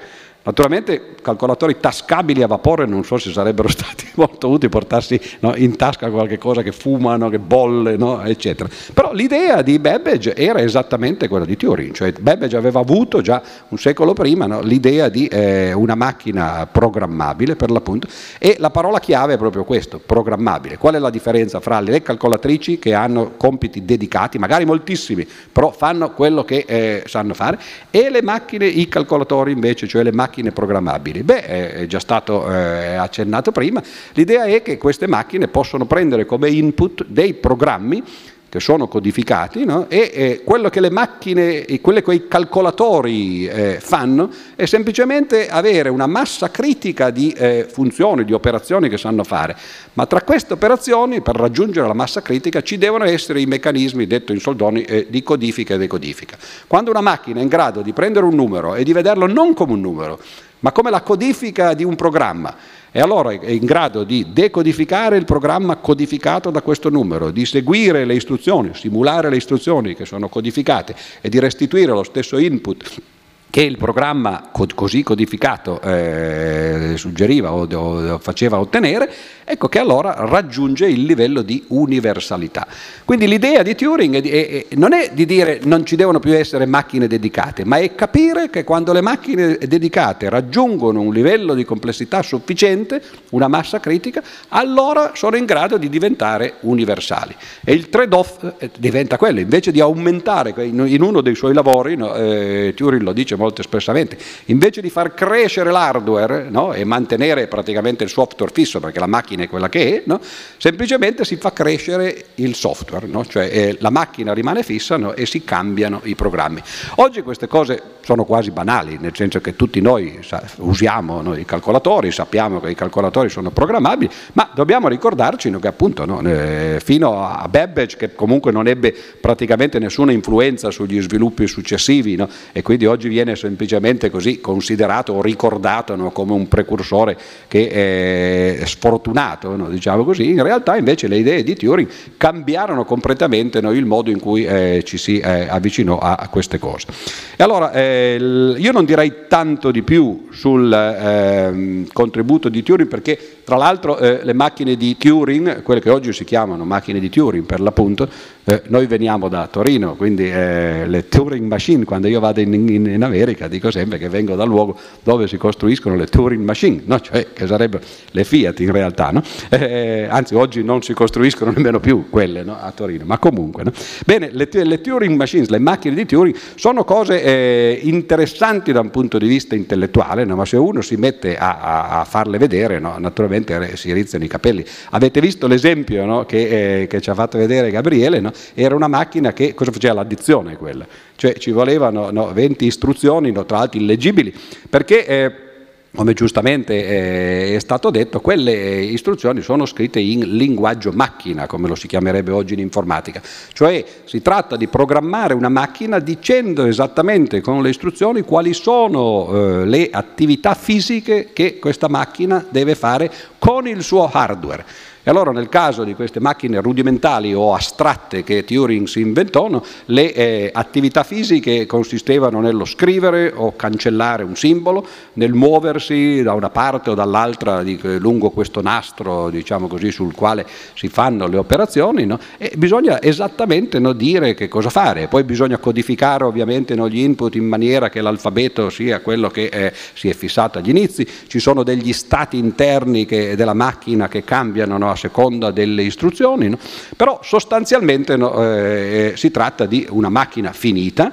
Naturalmente calcolatori tascabili a vapore non so se sarebbero stati molto utili portarsi no, in tasca qualche cosa che fumano, che bolle, no, eccetera. Però l'idea di Babbage era esattamente quella di Turing, cioè Babbage aveva avuto già un secolo prima no, l'idea di eh, una macchina programmabile per l'appunto e la parola chiave è proprio questo, programmabile. Qual è la differenza fra le calcolatrici che hanno compiti dedicati, magari moltissimi, però fanno quello che eh, sanno fare, e le macchine, i calcolatori invece, cioè le macchine macchine programmabili? Beh, è già stato eh, accennato prima, l'idea è che queste macchine possono prendere come input dei programmi che sono codificati no? e eh, quello che le macchine, quello che i calcolatori eh, fanno è semplicemente avere una massa critica di eh, funzioni, di operazioni che sanno fare, ma tra queste operazioni per raggiungere la massa critica ci devono essere i meccanismi, detto in soldoni, eh, di codifica e decodifica. Quando una macchina è in grado di prendere un numero e di vederlo non come un numero, ma come la codifica di un programma, e allora è in grado di decodificare il programma codificato da questo numero, di seguire le istruzioni, simulare le istruzioni che sono codificate e di restituire lo stesso input che il programma così codificato eh, suggeriva o, o, faceva ottenere, ecco che allora raggiunge il livello di universalità. Quindi l'idea di Turing è è, non è di dire non ci devono più essere macchine dedicate, ma è capire che quando le macchine dedicate raggiungono un livello di complessità sufficiente, una massa critica, allora sono in grado di diventare universali. E il trade-off eh, diventa quello, invece di aumentare in uno dei suoi lavori, no, eh, Turing lo dice molto espressamente, invece di far crescere l'hardware no, e mantenere praticamente il software fisso, perché la macchina è quella che è, no, semplicemente si fa crescere il software, no, cioè eh, la macchina rimane fissa e si cambiano i programmi. Oggi queste cose sono quasi banali, nel senso che tutti noi usiamo i calcolatori, sappiamo che i calcolatori sono programmabili, ma dobbiamo ricordarci che appunto eh, fino a Babbage, che comunque non ebbe praticamente nessuna influenza sugli sviluppi successivi e quindi oggi viene viene semplicemente così considerato o ricordato no, come un precursore che è sfortunato, no, diciamo così, in realtà invece le idee di Turing cambiarono completamente no, il modo in cui eh, ci si eh, avvicinò a, a, queste cose. E allora eh, io non direi tanto di più sul ehm, contributo di Turing perché tra l'altro eh, le macchine di Turing, quelle che oggi si chiamano macchine di Turing per l'appunto, eh, noi veniamo da Torino, quindi eh, le Turing Machine, quando io vado in, in, in, America dico sempre che vengo dal luogo dove si costruiscono le Turing Machine, no? cioè, che sarebbero le Fiat in realtà, no? eh, anzi oggi non si costruiscono nemmeno più quelle no? a Torino, ma comunque. Bene, le, le, Turing Machines, le macchine di Turing, sono cose eh, interessanti da un punto di vista intellettuale, ma se uno si mette a, a, a farle vedere, naturalmente si rizzano i capelli. Avete visto l'esempio che, eh, che, ci ha fatto vedere Gabriele? No? Era una macchina che cosa faceva? L'addizione quella, cioè ci volevano no, 20 istruzioni, tra l'altro illegibili, perché... Eh, come giustamente eh, è stato detto, quelle istruzioni sono scritte in linguaggio macchina, come lo si chiamerebbe oggi in informatica, cioè si tratta di programmare una macchina dicendo esattamente con le istruzioni quali sono eh, le attività fisiche che questa macchina deve fare con il suo hardware. E allora nel caso di queste macchine rudimentali o astratte che Turing si inventò, no, le eh, attività fisiche consistevano nello scrivere o cancellare un simbolo, nel muoversi da una parte o dall'altra di, eh, lungo questo nastro diciamo così, sul quale si fanno le operazioni no, e bisogna esattamente no, dire che cosa fare, poi bisogna codificare ovviamente gli input in maniera che l'alfabeto sia quello che eh, si è fissato agli inizi, ci sono degli stati interni che, della macchina che cambiano a seconda delle istruzioni, no? però sostanzialmente no, eh, si tratta di una macchina finita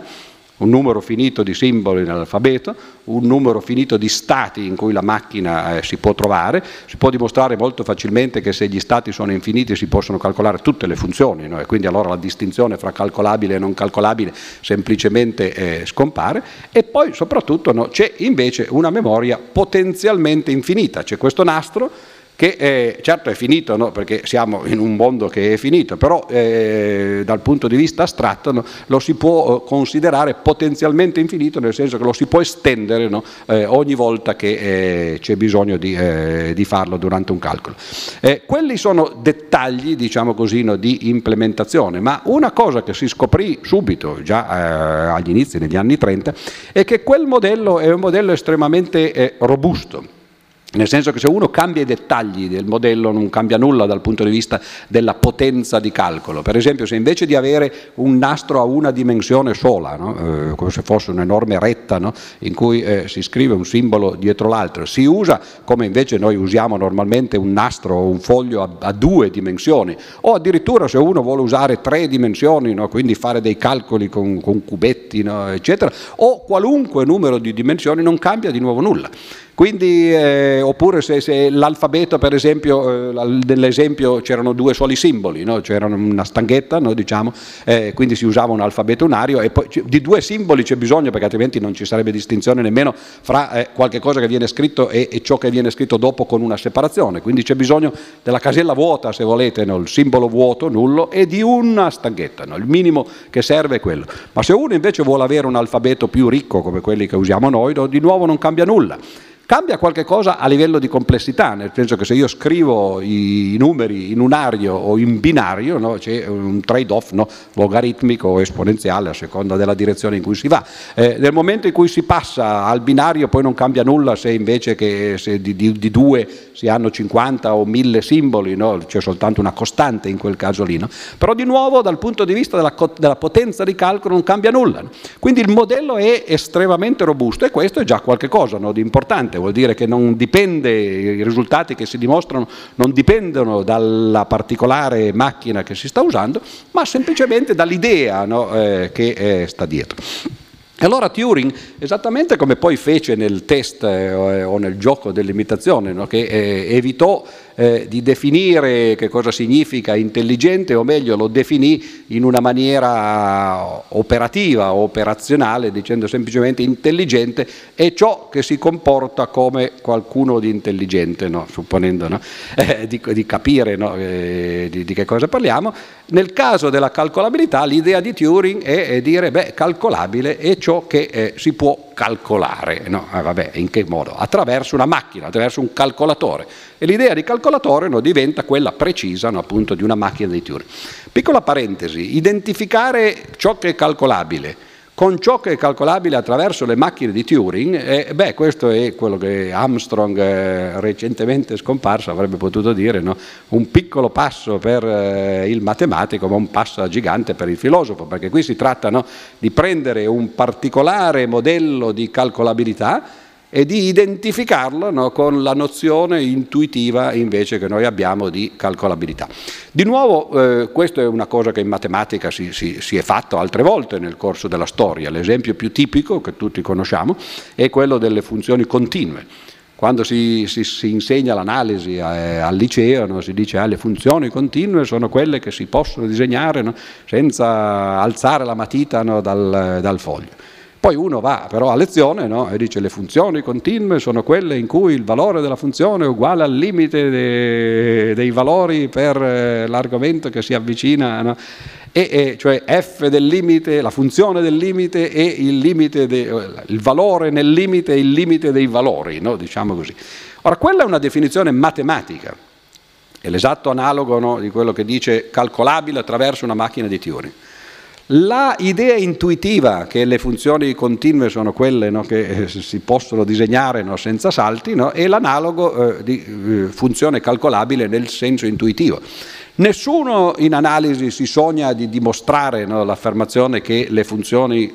un numero finito di simboli nell'alfabeto, un numero finito di stati in cui la macchina eh, si può trovare, si può dimostrare molto facilmente che se gli stati sono infiniti si possono calcolare tutte le funzioni no? e quindi allora la distinzione fra calcolabile e non calcolabile semplicemente eh, scompare e poi soprattutto no, c'è invece una memoria potenzialmente infinita, c'è questo nastro che eh, certo è finito, no? perché siamo in un mondo che è finito, però eh, dal punto di vista astratto no? lo si può eh, considerare potenzialmente infinito, nel senso che lo si può estendere no? eh, ogni volta che eh, c'è bisogno di, eh, di, farlo durante un calcolo. quelli sono dettagli, diciamo così, di implementazione, ma una cosa che si scoprì subito, già agli inizi, negli anni 30, è che quel modello è un modello estremamente robusto nel senso che se uno cambia i dettagli del modello non cambia nulla dal punto di vista della potenza di calcolo. Per esempio se invece di avere un nastro a una dimensione sola, no? eh, come se fosse un'enorme retta no? in cui eh, si scrive un simbolo dietro l'altro, si usa come invece noi usiamo normalmente un nastro o un foglio a, a, due dimensioni, o addirittura se uno vuole usare tre dimensioni, no? quindi fare dei calcoli con, con cubetti, eccetera, o qualunque numero di dimensioni non cambia di nuovo nulla. Quindi, eh, oppure se, se, l'alfabeto, per esempio, eh, nell'esempio c'erano due soli simboli, no? c'era una stanghetta, no? diciamo, eh, quindi si usava un alfabeto unario e poi di due simboli c'è bisogno perché altrimenti non ci sarebbe distinzione nemmeno fra eh, qualche cosa che viene scritto e, e, ciò che viene scritto dopo con una separazione. Quindi c'è bisogno della casella vuota, se volete, no? il simbolo vuoto, nullo, e di una stanghetta. Il minimo che serve è quello. Ma se uno invece vuole avere un alfabeto più ricco come quelli che usiamo noi, di nuovo non cambia nulla. Cambia qualche cosa a livello di complessità, nel senso che se io scrivo i, numeri in unario o in binario, no, c'è un trade-off no, logaritmico o esponenziale a seconda della direzione in cui si va. Eh, nel momento in cui si passa al binario poi non cambia nulla se invece che se di, di, di, due si hanno 50 o 1000 simboli, no, c'è soltanto una costante in quel caso lì. Però di nuovo dal punto di vista della, della potenza di calcolo non cambia nulla. Quindi il modello è estremamente robusto e questo è già qualche cosa di importante importante, vuol dire che dipende, i risultati che si dimostrano non dipendono dalla particolare macchina che si sta usando, ma semplicemente dall'idea no, eh, che eh, sta dietro. Allora Turing, esattamente come poi fece nel test eh, o nel gioco dell'imitazione, no, che eh, evitò eh, di definire che cosa significa intelligente, o meglio lo definì in una maniera operativa, operazionale, dicendo semplicemente intelligente è ciò che si comporta come qualcuno di intelligente, no? supponendo no? Eh, di, di, capire eh, di, di, che cosa parliamo. Nel caso della calcolabilità l'idea di Turing è, è dire beh, calcolabile è ciò che eh, si può calcolare. No? Ah, vabbè, in che modo? Attraverso una macchina, attraverso un calcolatore. E l'idea di calcolatore no, diventa quella precisa no, appunto di una macchina di Turing. Piccola parentesi, identificare ciò che è calcolabile con ciò che è calcolabile attraverso le macchine di Turing, eh, beh, questo è quello che Armstrong, eh, recentemente scomparso, avrebbe potuto dire, no? un piccolo passo per eh, il matematico, ma un passo gigante per il filosofo, perché qui si tratta no, di prendere un particolare modello di calcolabilità, e di identificarlo no, con la nozione intuitiva invece che noi abbiamo di calcolabilità. Di nuovo, eh, questa è una cosa che in matematica si, si, si, è fatto altre volte nel corso della storia. L'esempio più tipico, che tutti conosciamo, è quello delle funzioni continue. Quando si, si, insegna l'analisi eh, al liceo no, si dice che ah, le funzioni continue sono quelle che si possono disegnare no, senza alzare la matita dal, dal foglio. Poi uno va però a lezione no? e dice le funzioni continue sono quelle in cui il valore della funzione è uguale al limite de, dei valori per eh, l'argomento che si avvicina. No? E, e, cioè f del limite, la funzione del limite e il, limite de, il valore nel limite e il limite dei valori, no? diciamo così. Ora, quella è una definizione matematica, è l'esatto analogo di quello che dice calcolabile attraverso una macchina di Turing. La idea intuitiva che le funzioni continue sono quelle no, che eh, si possono disegnare no, senza salti no, è l'analogo eh, di eh, funzione calcolabile nel senso intuitivo. Nessuno in analisi si sogna di dimostrare l'affermazione che le funzioni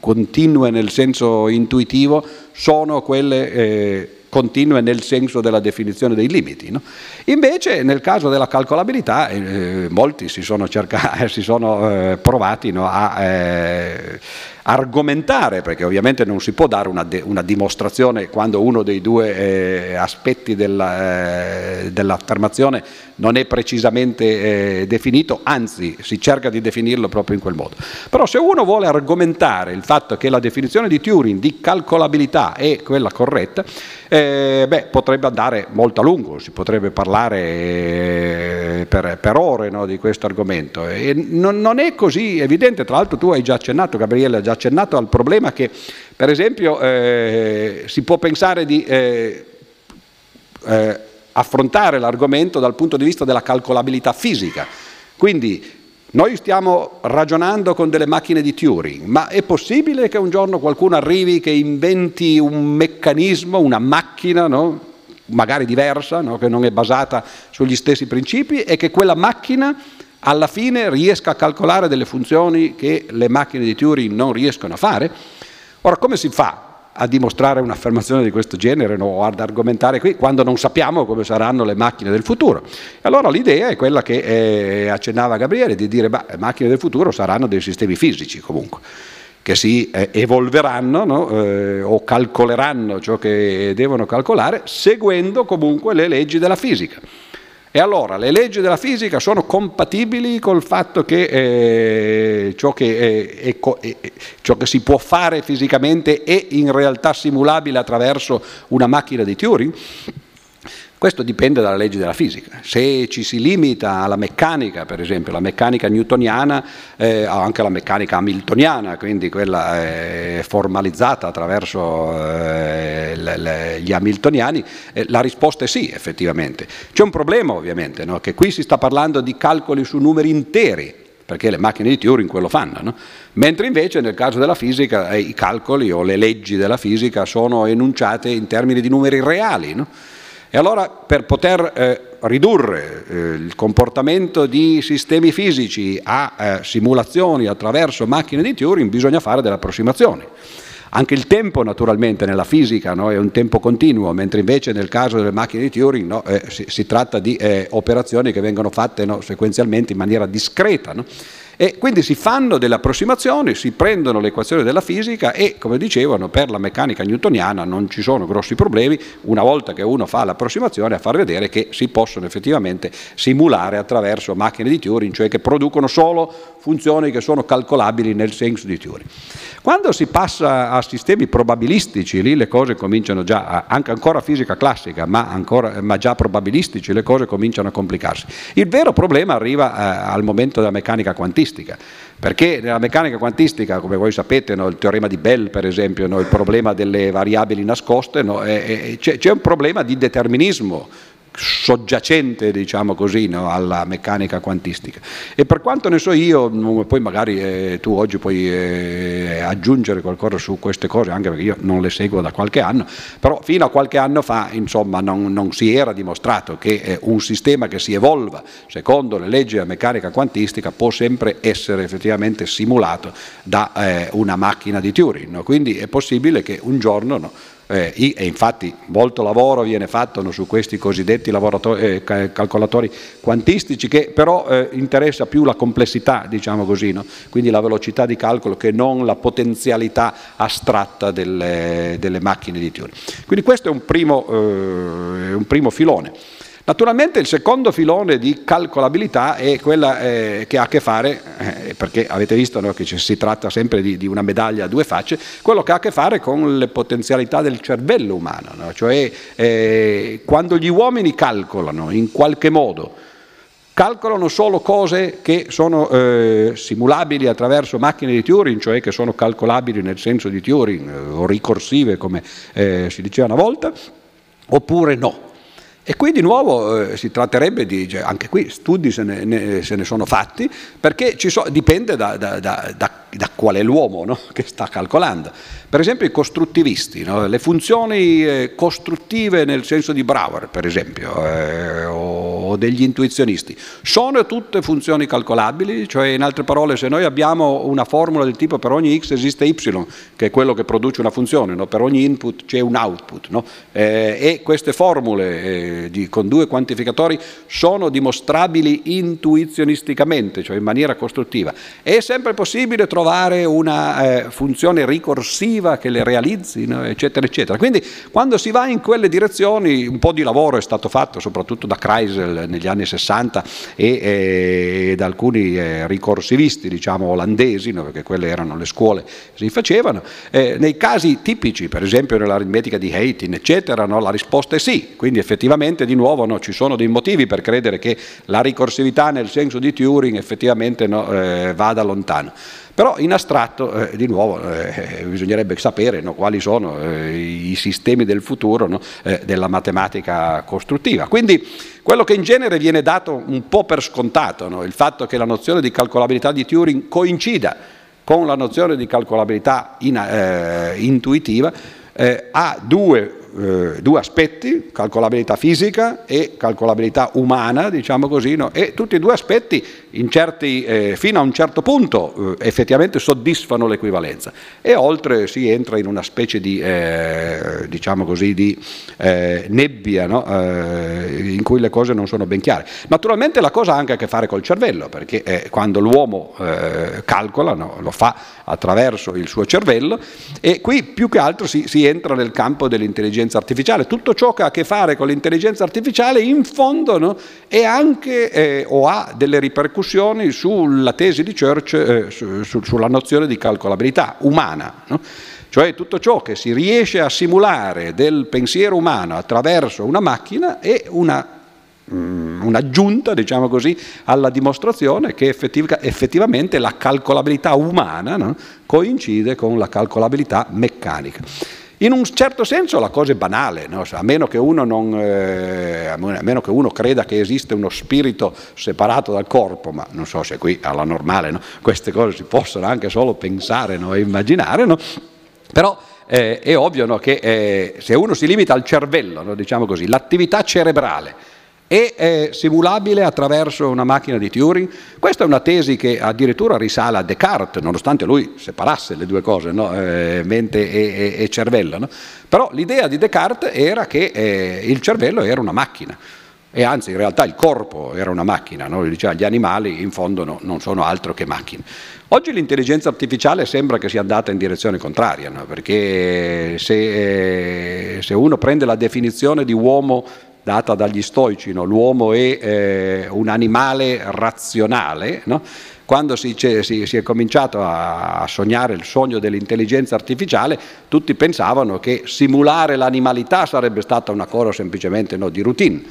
continue nel senso intuitivo sono quelle eh, continue nel senso della definizione dei limiti. No? Invece nel caso della calcolabilità eh, molti si sono, cercati, si sono eh, provati no, a, eh, argomentare, perché ovviamente non si può dare una, de, una dimostrazione quando uno dei due eh, aspetti della, eh, dell'affermazione non è precisamente eh, definito, anzi si cerca di definirlo proprio in quel modo. Però se uno vuole argomentare il fatto che la definizione di Turing di calcolabilità è quella corretta, eh, beh, potrebbe andare molto a lungo, si potrebbe parlare eh, per, per, ore no, di questo argomento. Non, non, è così evidente, tra l'altro tu hai già accennato, Gabriele ha già accennato al problema che per esempio eh, si può pensare di eh, eh, affrontare l'argomento dal punto di vista della calcolabilità fisica. Quindi noi stiamo ragionando con delle macchine di Turing, ma è possibile che un giorno qualcuno arrivi che inventi un meccanismo, una macchina, no? magari diversa, no? che non è basata sugli stessi principi e che quella macchina alla fine riesca a calcolare delle funzioni che le macchine di Turing non riescono a fare? Ora, come si fa a dimostrare un'affermazione di questo genere no, o ad argomentare qui quando non sappiamo come saranno le macchine del futuro. Allora l'idea è quella che eh, accennava Gabriele, di dire che le macchine del futuro saranno dei sistemi fisici comunque che si eh, evolveranno no, eh, o calcoleranno ciò che devono calcolare seguendo comunque le leggi della fisica. E allora le leggi della fisica sono compatibili col fatto che, eh, ciò, che è, è, è, ciò, che si può fare fisicamente è in realtà simulabile attraverso una macchina di Turing? Questo dipende dalla legge della fisica. Se ci si limita alla meccanica, per esempio, la meccanica newtoniana, eh, anche la meccanica hamiltoniana, quindi quella eh, formalizzata attraverso eh, le, le, gli hamiltoniani, eh, la risposta è sì, effettivamente. C'è un problema, ovviamente, no? che qui si sta parlando di calcoli su numeri interi, perché le macchine di Turing quello fanno, no? mentre invece nel caso della fisica eh, i calcoli o le leggi della fisica sono enunciate in termini di numeri reali. No? E allora per poter eh, ridurre eh, il comportamento di sistemi fisici a eh, simulazioni attraverso macchine di Turing bisogna fare delle approssimazioni. Anche il tempo naturalmente nella fisica no, è un tempo continuo, mentre invece nel caso delle macchine di Turing no, eh, si, si, tratta di eh, operazioni che vengono fatte no, sequenzialmente in maniera discreta. E quindi si fanno delle approssimazioni, si prendono le equazioni della fisica e, come dicevano, per la meccanica newtoniana non ci sono grossi problemi. Una volta che uno fa l'approssimazione a far vedere che si possono effettivamente simulare attraverso macchine di Turing, cioè che producono solo funzioni che sono calcolabili nel senso di Turing. Quando si passa a sistemi probabilistici, lì le cose cominciano già, anche ancora fisica classica, ma, ancora, ma già probabilistici, le cose cominciano a complicarsi. Il vero problema arriva eh, al momento della meccanica quantistica perché nella meccanica quantistica, come voi sapete, no, il teorema di Bell per esempio, no, il problema delle variabili nascoste, no, c'è, c'è un problema di determinismo soggiacente diciamo così no, alla meccanica quantistica e per quanto ne so io poi magari eh, tu oggi puoi eh, aggiungere qualcosa su queste cose anche perché io non le seguo da qualche anno però fino a qualche anno fa insomma non, non si era dimostrato che eh, un sistema che si evolva secondo le leggi della meccanica quantistica può sempre essere effettivamente simulato da eh, una macchina di Turing no? quindi è possibile che un giorno no, eh, e infatti molto lavoro viene fatto su questi cosiddetti eh, calcolatori quantistici che però eh, interessa più la complessità, diciamo così, no? quindi la velocità di calcolo che non la potenzialità astratta delle, delle macchine di Turing. Quindi questo è un primo, eh, un primo filone. Naturalmente il secondo filone di calcolabilità è quella eh, che ha a che fare, eh, perché avete visto no, che si tratta sempre di, di, una medaglia a due facce, quello che ha a che fare con le potenzialità del cervello umano, no? cioè eh, quando gli uomini calcolano in qualche modo, calcolano solo cose che sono eh, simulabili attraverso macchine di Turing, cioè che sono calcolabili nel senso di Turing eh, o ricorsive come eh, si diceva una volta, oppure no. E qui di nuovo eh, si tratterebbe di, cioè, anche qui studi se ne, ne, se ne sono fatti, perché so, dipende da, da, da, da, qual è l'uomo no? che sta calcolando. Per esempio i costruttivisti, no? le funzioni eh, costruttive nel senso di Brouwer, per esempio, eh, o degli intuizionisti, sono tutte funzioni calcolabili, cioè in altre parole se noi abbiamo una formula del tipo per ogni x esiste y, che è quello che produce una funzione, no? per ogni input c'è un output, eh, e queste formule eh, di, con due quantificatori sono dimostrabili intuizionisticamente, cioè in maniera costruttiva. È sempre possibile trovare una eh, funzione ricorsiva che le realizzi, no? eccetera, eccetera. Quindi quando si va in quelle direzioni un po' di lavoro è stato fatto, soprattutto da Kreisel negli anni 60 e, eh, da alcuni eh, ricorsivisti, diciamo, olandesi, perché quelle erano le scuole che si facevano. Eh, nei casi tipici, per esempio nell'aritmetica di Haytin, eccetera, la risposta è sì. Quindi effettivamente di nuovo ci sono dei motivi per credere che la ricorsività nel senso di Turing effettivamente eh, vada lontano. Però in astratto, eh, di nuovo, eh, bisognerebbe sapere no, quali sono eh, i sistemi del futuro no, eh, della matematica costruttiva. Quindi quello che in genere viene dato un po' per scontato, no, il fatto che la nozione di calcolabilità di Turing coincida con la nozione di calcolabilità in, eh, intuitiva, eh, ha due eh, due aspetti, calcolabilità fisica e calcolabilità umana, diciamo così, no? e tutti e due aspetti certi, eh, fino a un certo punto eh, effettivamente soddisfano l'equivalenza e oltre si entra in una specie di, eh, diciamo così, di eh, nebbia no? In cui le cose non sono ben chiare. Naturalmente la cosa ha anche a che fare col cervello, perché quando l'uomo calcola no? lo fa attraverso il suo cervello e qui più che altro si, si entra nel campo dell'intelligenza artificiale. Tutto ciò che ha a che fare con l'intelligenza artificiale in fondo no, è anche eh, o ha delle ripercussioni sulla tesi di Church, eh, su, su, sulla nozione di calcolabilità umana. No? Cioè tutto ciò che si riesce a simulare del pensiero umano attraverso una macchina è una Mm, un'aggiunta, diciamo così, alla dimostrazione che effettiv- effettivamente la calcolabilità umana no, coincide con la calcolabilità meccanica. In un certo senso la cosa è banale, no? a, meno non, eh, a, meno che uno creda che esiste uno spirito separato dal corpo, ma non so se qui alla normale no? queste cose si possono anche solo pensare e immaginare, però eh, è ovvio che eh, se uno si limita al cervello, diciamo così, l'attività cerebrale, e è simulabile attraverso una macchina di Turing? Questa è una tesi che addirittura risale a Descartes, nonostante lui separasse le due cose, no? eh, mente e, e, e cervello. No? Però l'idea di Descartes era che eh, il cervello era una macchina e anzi in realtà il corpo era una macchina, no? diceva, gli animali in fondo no, non sono altro che macchine. Oggi l'intelligenza artificiale sembra che sia andata in direzione contraria, no? perché se, eh, se, uno prende la definizione di uomo data dagli stoici, no? l'uomo è eh, un animale razionale, no? quando si, si, si, è cominciato a, sognare il sogno dell'intelligenza artificiale, tutti pensavano che simulare l'animalità sarebbe stata una cosa semplicemente no, di routine.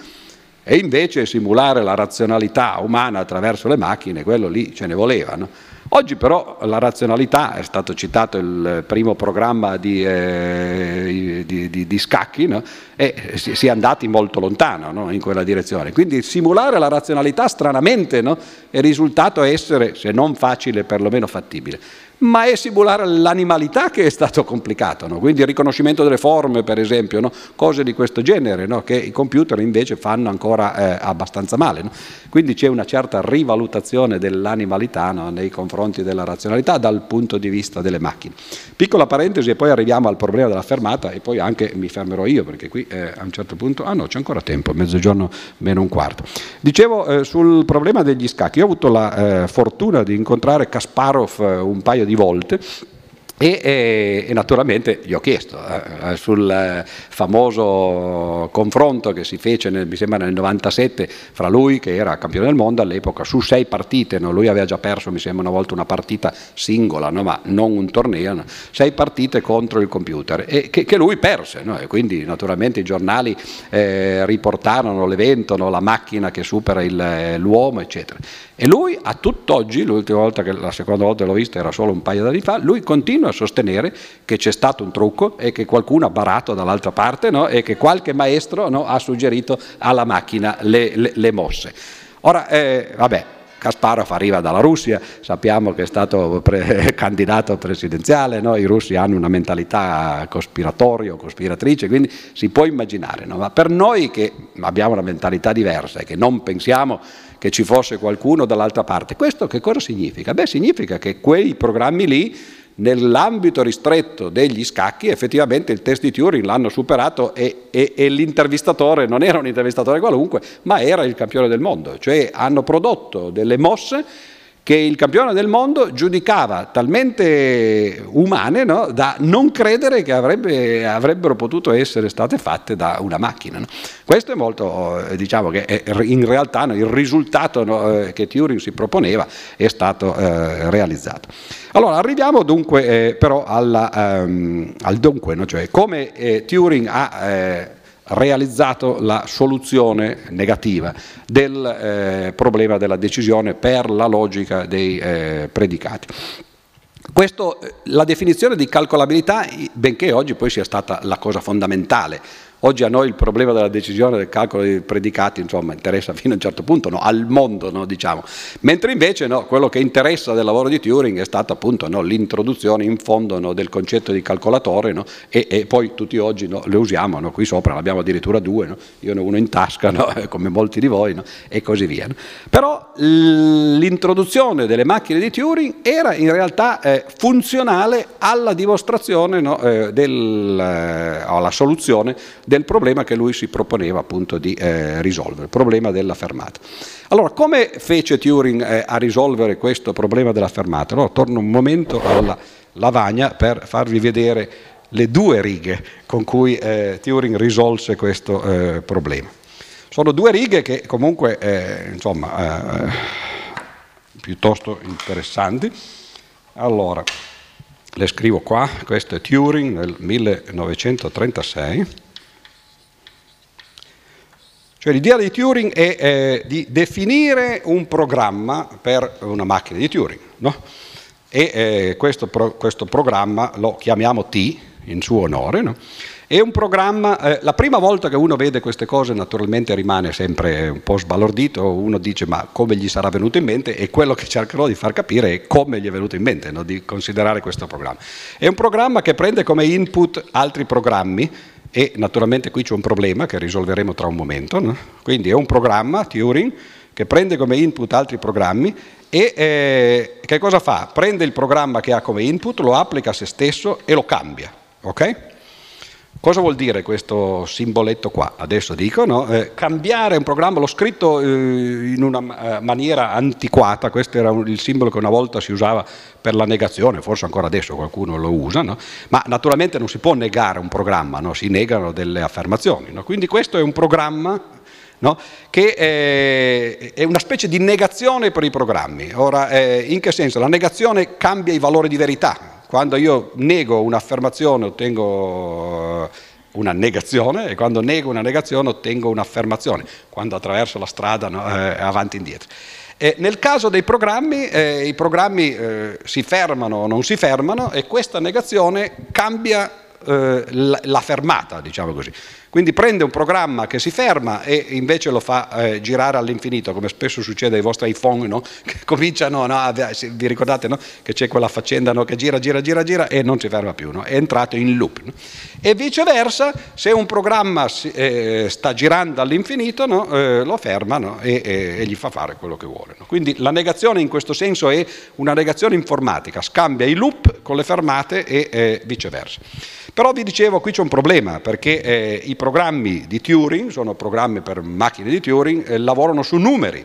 E invece simulare la razionalità umana attraverso le macchine, quello lì ce ne voleva. Oggi però la razionalità, è stato citato il primo programma di, eh, di, di, di scacchi, no? e si, è andati molto lontano no? in quella direzione. Quindi simulare la razionalità stranamente no? è risultato essere, se non facile, perlomeno fattibile ma è simulare l'animalità che è stato complicato, no? quindi il riconoscimento delle forme per esempio, no? cose di questo genere no? che i computer invece fanno ancora eh, abbastanza male. Quindi c'è una certa rivalutazione dell'animalità nei confronti della razionalità dal punto di vista delle macchine. Piccola parentesi e poi arriviamo al problema della fermata e poi anche mi fermerò io perché qui eh, a un certo punto, ah no c'è ancora tempo, mezzogiorno meno un quarto. Dicevo eh, sul problema degli scacchi, io ho avuto la eh, fortuna di incontrare Kasparov eh, un paio di di volte e, e, e, naturalmente gli ho chiesto eh, sul famoso confronto che si fece nel, mi sembra nel 97 fra lui che era campione del mondo all'epoca su sei partite, no? lui aveva già perso mi sembra una volta una partita singola no? ma non un torneo, no? sei partite contro il computer e che, che lui perse e quindi naturalmente i giornali eh, riportarono l'evento, la macchina che supera il, l'uomo eccetera e lui a tutt'oggi, l'ultima volta che la seconda volta l'ho vista era solo un paio d'anni fa, lui continua a sostenere che c'è stato un trucco e che qualcuno ha barato dall'altra parte no? e che qualche maestro no, ha suggerito alla macchina le, le, le mosse. Ora, eh, vabbè, Kasparov arriva dalla Russia, sappiamo che è stato pre- candidato presidenziale, no? i russi hanno una mentalità cospiratoria o cospiratrice, quindi si può immaginare, no? ma per noi che abbiamo una mentalità diversa e che non pensiamo che ci fosse qualcuno dall'altra parte, questo che cosa significa? Beh, significa che quei programmi lì nell'ambito ristretto degli scacchi effettivamente il test di Turing l'hanno superato e, e, e, l'intervistatore non era un intervistatore qualunque, ma era il campione del mondo, cioè hanno prodotto delle mosse che il campione del mondo giudicava talmente umane no, da non credere che avrebbe, avrebbero potuto essere state fatte da una macchina. No? Questo è molto, eh, diciamo che è, in realtà no, il risultato eh, che Turing si proponeva è stato eh, realizzato. Allora arriviamo dunque eh, però alla, um, al dunque, cioè come eh, Turing ha eh, realizzato la soluzione negativa del eh, problema della decisione per la logica dei eh, predicati. Questo, eh, la definizione di calcolabilità, benché oggi poi sia stata la cosa fondamentale Oggi a noi il problema della decisione del calcolo dei predicati insomma, interessa fino a un certo punto, no? al mondo, no? diciamo. mentre invece no, quello che interessa del lavoro di Turing è stata appunto l'introduzione in fondo del concetto di calcolatore e, e, poi tutti oggi le usiamo, qui sopra ne abbiamo addirittura due, io ne ho uno in tasca come molti di voi e così via. Però l'introduzione delle macchine di Turing era in realtà eh, funzionale alla dimostrazione eh, eh, alla soluzione del problema che lui si proponeva appunto di eh, risolvere, il problema della fermata. Allora, come fece Turing eh, a risolvere questo problema della fermata? Allora, torno un momento alla lavagna per farvi vedere le due righe con cui eh, Turing risolse questo eh, problema. Sono due righe che comunque, eh, insomma, eh, piuttosto interessanti. Allora, le scrivo qua, questo è Turing nel 1936. Cioè l'idea di Turing è eh, di definire un programma per una macchina di Turing, no? e eh, questo, pro, questo, programma lo chiamiamo T in suo onore, no? È un programma, eh, la prima volta che uno vede queste cose naturalmente rimane sempre un po' sbalordito, uno dice ma come gli sarà venuto in mente e quello che cercherò di far capire è come gli è venuto in mente no? di considerare questo programma. È un programma che prende come input altri programmi, e naturalmente qui c'è un problema che risolveremo tra un momento, no? quindi è un programma, Turing, che prende come input altri programmi e eh, che cosa fa? Prende il programma che ha come input, lo applica a se stesso e lo cambia. Okay? Cosa vuol dire questo simboletto qua? Adesso dico, no? eh, cambiare un programma, l'ho scritto eh, in una eh, maniera antiquata, questo era il simbolo che una volta si usava per la negazione, forse ancora adesso qualcuno lo usa, no? ma naturalmente non si può negare un programma, no? si negano delle affermazioni. Quindi questo è un programma No? che è, è, una specie di negazione per i programmi. Ora, eh, in che senso? La negazione cambia i valori di verità, quando io nego un'affermazione ottengo eh, una negazione e quando nego una negazione ottengo un'affermazione, quando attraverso la strada no, eh, avanti e indietro. E nel caso dei programmi, eh, i programmi eh, si fermano o non si fermano e questa negazione cambia eh, la, la fermata, diciamo così. Quindi prende un programma che si ferma e invece lo fa eh, girare all'infinito, come spesso succede ai vostri iPhone, no? che cominciano, no? vi ricordate no? che c'è quella faccenda che gira, gira, gira, gira e non si ferma più, è entrato in loop. E viceversa, se un programma eh, sta girando all'infinito, eh, lo ferma e, e, e, gli fa fare quello che vuole. Quindi la negazione in questo senso è una negazione informatica, scambia i loop con le fermate e eh, viceversa. Però vi dicevo, qui c'è un problema, perché eh, i programmi di Turing, sono programmi per macchine di Turing, eh, lavorano su numeri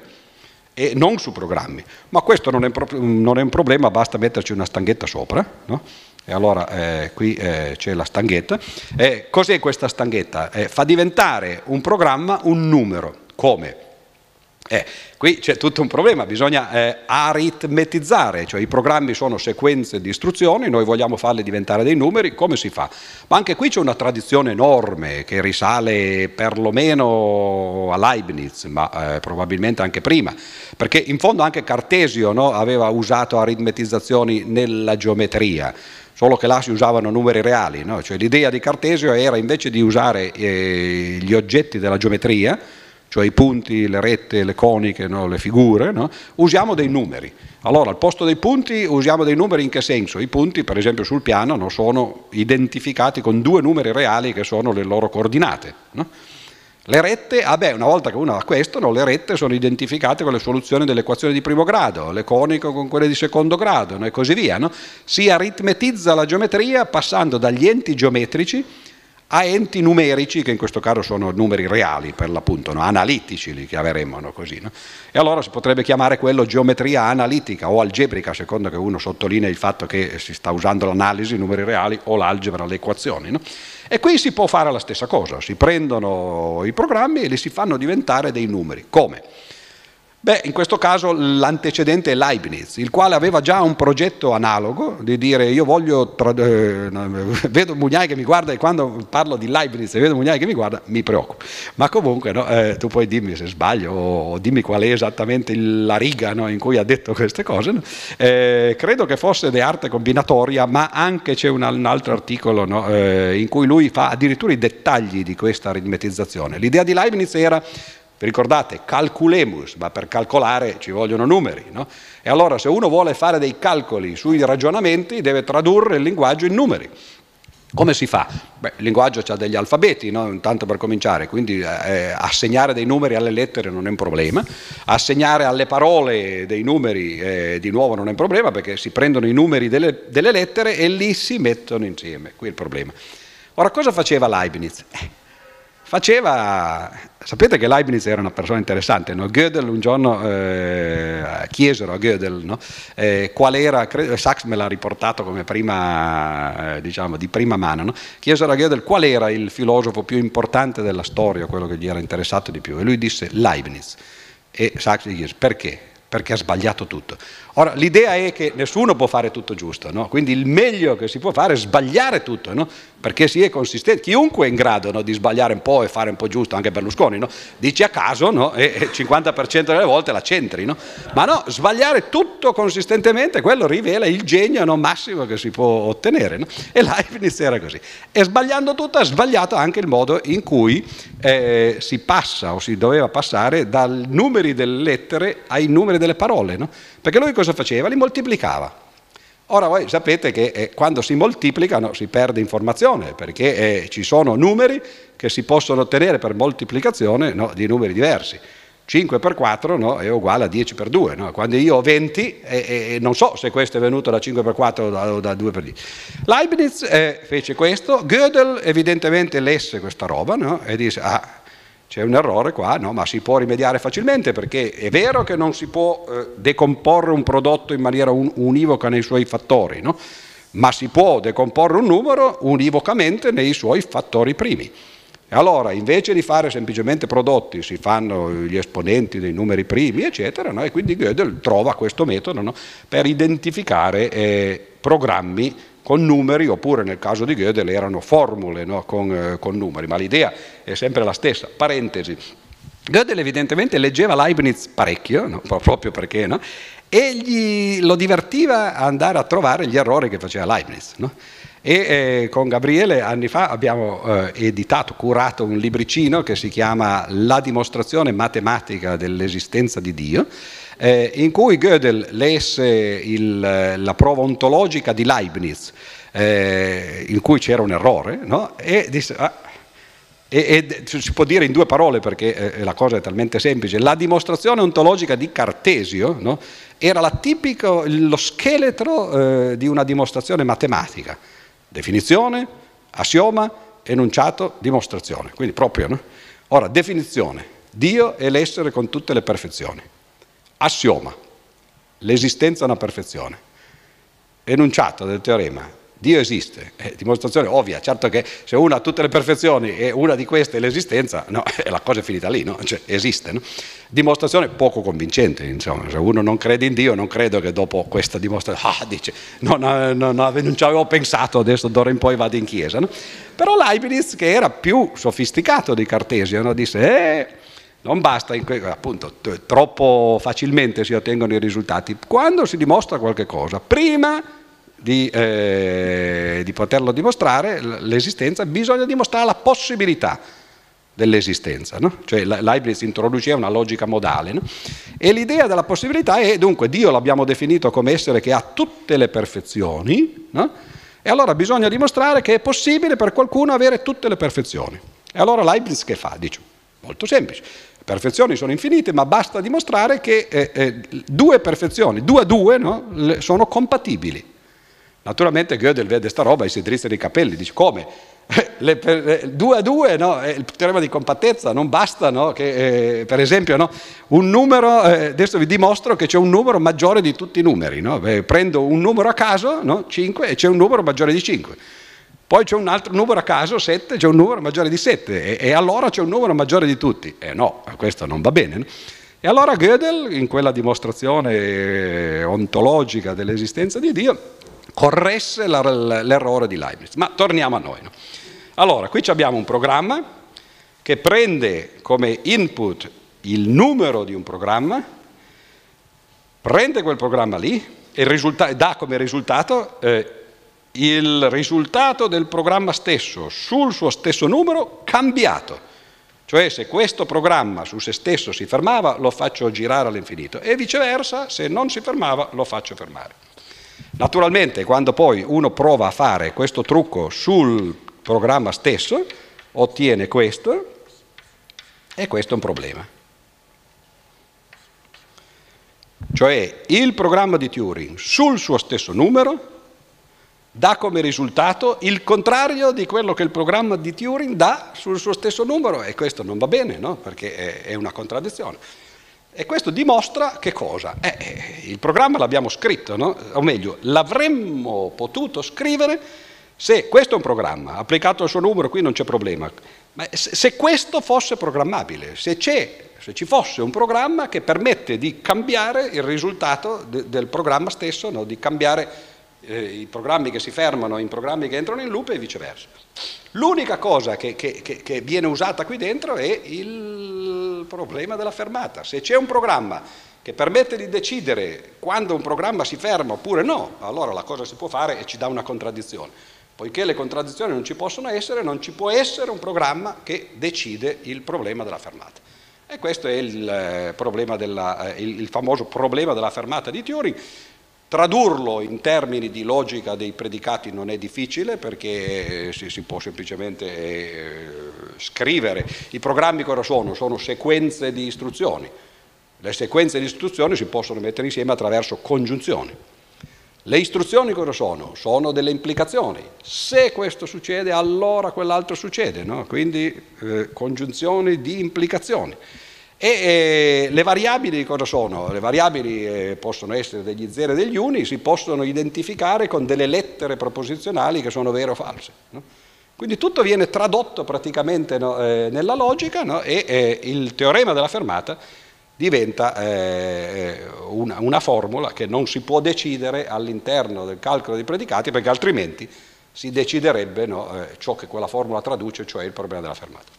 e non su programmi. Ma questo non è, non è un problema, basta metterci una stanghetta sopra, no? E allora eh, qui eh, c'è la stanghetta. Eh, cos'è questa stanghetta? Eh, fa diventare un programma un numero. Come? Eh, qui c'è tutto un problema, bisogna eh, aritmetizzare, cioè i programmi sono sequenze di istruzioni, noi vogliamo farle diventare dei numeri, come si fa? Ma anche qui c'è una tradizione enorme che risale perlomeno a Leibniz, ma eh, probabilmente anche prima, perché in fondo anche Cartesio no, aveva usato aritmetizzazioni nella geometria solo che là si usavano numeri reali, no? cioè l'idea di Cartesio era invece di usare eh, gli oggetti della geometria, cioè i punti, le rette, le coniche, no? le figure, no? usiamo dei numeri. Allora, al posto dei punti usiamo dei numeri in che senso? I punti, per esempio, sul piano non sono identificati con due numeri reali che sono le loro coordinate. No? Le rette, ah beh, una volta che uno ha questo, no, le rette sono identificate con le soluzioni delle equazioni di primo grado, le coniche con quelle di secondo grado no, e così via. No? Si aritmetizza la geometria passando dagli enti geometrici a enti numerici, che in questo caso sono numeri reali per l'appunto, no? analitici li chiameremmo no? così. No? E allora si potrebbe chiamare quello geometria analitica o algebrica, a seconda che uno sottolinea il fatto che si sta usando l'analisi, numeri reali o l'algebra, le equazioni. E qui si può fare la stessa cosa, si prendono i programmi e li si fanno diventare dei numeri. Come? Beh, in questo caso l'antecedente è Leibniz, il quale aveva già un progetto analogo di dire io voglio, tra- eh, vedo Mugnai che mi guarda e quando parlo di Leibniz e vedo Mugnai che mi guarda mi preoccupo. Ma comunque no, eh, tu puoi dirmi se sbaglio o dimmi qual è esattamente la riga no, in cui ha detto queste cose. No? Eh, credo che fosse di arte combinatoria, ma anche c'è un, un altro articolo eh, in cui lui fa addirittura i dettagli di questa aritmetizzazione. L'idea di Leibniz era vi ricordate? Calculemus, ma per calcolare ci vogliono numeri. No? E allora se uno vuole fare dei calcoli sui ragionamenti deve tradurre il linguaggio in numeri. Come si fa? Beh, il linguaggio ha degli alfabeti, no? intanto per cominciare, quindi eh, assegnare dei numeri alle lettere non è un problema, assegnare alle parole dei numeri eh, di nuovo non è un problema perché si prendono i numeri delle, delle, lettere e li si mettono insieme, qui è il problema. Ora cosa faceva Leibniz? Eh, faceva, sapete che Leibniz era una persona interessante, no? Gödel un giorno eh, chiesero a Gödel no? eh, qual era, credo, Sachs me l'ha riportato come prima, eh, diciamo, di prima mano, no? chiesero a Gödel qual era il filosofo più importante della storia, quello che gli era interessato di più, e lui disse Leibniz. E Sachs gli chiese perché? Perché ha sbagliato tutto. Ora, l'idea è che nessuno può fare tutto giusto, no? quindi il meglio che si può fare è sbagliare tutto, no? Perché si è consistenti. Chiunque è in grado no, di sbagliare un po' e fare un po' giusto, anche Berlusconi, no? dici a caso no? e il 50% delle volte la centri, no? ma no, sbagliare tutto consistentemente, quello rivela il genio massimo che si può ottenere. E Leibniz era così. E sbagliando tutto ha sbagliato anche il modo in cui eh, si passa o si doveva passare dai numeri delle lettere ai numeri delle parole. Perché lui cosa faceva? Li moltiplicava. Ora voi sapete che eh, quando si moltiplicano si perde informazione, perché eh, ci sono numeri che si possono ottenere per moltiplicazione no, di numeri diversi. 5 per 4 no, è uguale a 10 per 2. No? Quando io ho 20, eh, eh, non so se questo è venuto da 5 per 4 o da, o da 2 per 10. Leibniz eh, fece questo, Gödel evidentemente lesse questa roba e disse, ah, c'è un errore qua, no? ma si può rimediare facilmente perché è vero che non si può eh, decomporre un prodotto in maniera un- univoca nei suoi fattori, no? ma si può decomporre un numero univocamente nei suoi fattori primi. E allora, invece di fare semplicemente prodotti, si fanno gli esponenti dei numeri primi, eccetera, no? e quindi Gödel trova questo metodo per identificare eh, programmi con numeri, oppure nel caso di Gödel erano formule no? con, eh, con, numeri, ma l'idea è sempre la stessa. Parentesi. Gödel evidentemente leggeva Leibniz parecchio, no? proprio perché, no? e lo divertiva andare a trovare gli errori che faceva Leibniz. E eh, con Gabriele anni fa abbiamo eh, editato, curato un libricino che si chiama La dimostrazione matematica dell'esistenza di Dio, eh, in cui Gödel lesse il, la prova ontologica di Leibniz, eh, in cui c'era un errore, no? e disse, ah, e, e, si può dire in due parole perché eh, la cosa è talmente semplice, la dimostrazione ontologica di Cartesio no? era tipico, lo scheletro eh, di una dimostrazione matematica, definizione, assioma, enunciato, dimostrazione, quindi proprio. No? Ora, definizione, Dio è l'essere con tutte le perfezioni. Assioma, l'esistenza è una perfezione. Enunciato del teorema, Dio esiste, è dimostrazione ovvia, certo che se uno ha tutte le perfezioni e una di queste è l'esistenza, no, la cosa è finita lì, no? cioè, esiste. No? Dimostrazione poco convincente, insomma, se uno non crede in Dio non credo che dopo questa dimostrazione, ah, dice, non, non, non, ci avevo pensato, adesso d'ora in poi vado in chiesa. Però Leibniz, che era più sofisticato di Cartesio, disse, eh, non basta, appunto, troppo facilmente si ottengono i risultati. Quando si dimostra qualche cosa, prima di, eh, di poterlo dimostrare, l'esistenza, bisogna dimostrare la possibilità. dell'esistenza, no? cioè Leibniz introduceva una logica modale no? e l'idea della possibilità è dunque Dio l'abbiamo definito come essere che ha tutte le perfezioni no? e allora bisogna dimostrare che è possibile per qualcuno avere tutte le perfezioni. E allora Leibniz che fa? Dice, molto semplice, perfezioni sono infinite ma basta dimostrare che eh, eh, due perfezioni, due a due, sono compatibili. Naturalmente Gödel vede sta roba e si drizza i capelli, dice come? Le, le, due a due, no? il teorema di compattezza non basta, no? che, eh, per esempio no? un numero, eh, adesso vi dimostro che c'è un numero maggiore di tutti i numeri, Beh, prendo un numero a caso, 5, e c'è un numero maggiore di 5. Poi c'è un altro numero a caso, 7, c'è un numero maggiore di 7 e, e, allora c'è un numero maggiore di tutti. Eh no, questo non va bene. E allora Gödel, in quella dimostrazione eh, ontologica dell'esistenza di Dio, corresse l'errore di Leibniz. Ma torniamo a noi. No? Allora, qui abbiamo un programma che prende come input il numero di un programma, prende quel programma lì e dà come risultato eh, il risultato del programma stesso sul suo stesso numero cambiato. Cioè se questo programma su se stesso si fermava lo faccio girare all'infinito e viceversa se non si fermava lo faccio fermare. Naturalmente quando poi uno prova a fare questo trucco sul programma stesso, ottiene questo e questo è un problema. Cioè il programma di Turing sul suo stesso numero dà come risultato il contrario di quello che il programma di Turing dà sul suo stesso numero e questo non va bene, no? perché è una contraddizione. E questo dimostra che cosa? Eh, eh, il programma l'abbiamo scritto, no? o meglio, l'avremmo potuto scrivere se questo è un programma, applicato al suo numero qui non c'è problema, ma se questo fosse programmabile, se, se ci fosse un programma che permette di cambiare il risultato de, del programma stesso, no? di cambiare eh, i programmi che si fermano in programmi che entrano in loop e viceversa. L'unica cosa che, che, che, che viene usata qui dentro è il problema della fermata. Se c'è un programma che permette di decidere quando un programma si ferma oppure no, allora la cosa si può fare e ci dà una contraddizione. Poiché le contraddizioni non ci possono essere, non ci può essere un programma che decide il problema della fermata. E questo è il, eh, della, eh, il famoso problema della fermata di Turing, Tradurlo in termini di logica dei predicati non è difficile perché si, si può semplicemente eh, scrivere. I programmi cosa sono? Sono sequenze di istruzioni. Le sequenze di istruzioni si possono mettere insieme attraverso congiunzioni. Le istruzioni cosa sono? Sono delle implicazioni. Se questo succede, allora quell'altro succede, no? quindi eh, congiunzioni di implicazioni. E eh, le variabili cosa sono? Le variabili eh, possono essere degli zeri e degli uni, si possono identificare con delle lettere proposizionali che sono vere o false. No? Quindi tutto viene tradotto praticamente no, eh, nella logica no? e eh, il teorema della fermata diventa eh, una, una, formula che non si può decidere all'interno del calcolo dei predicati perché altrimenti si deciderebbe eh, ciò che quella formula traduce, cioè il problema della fermata.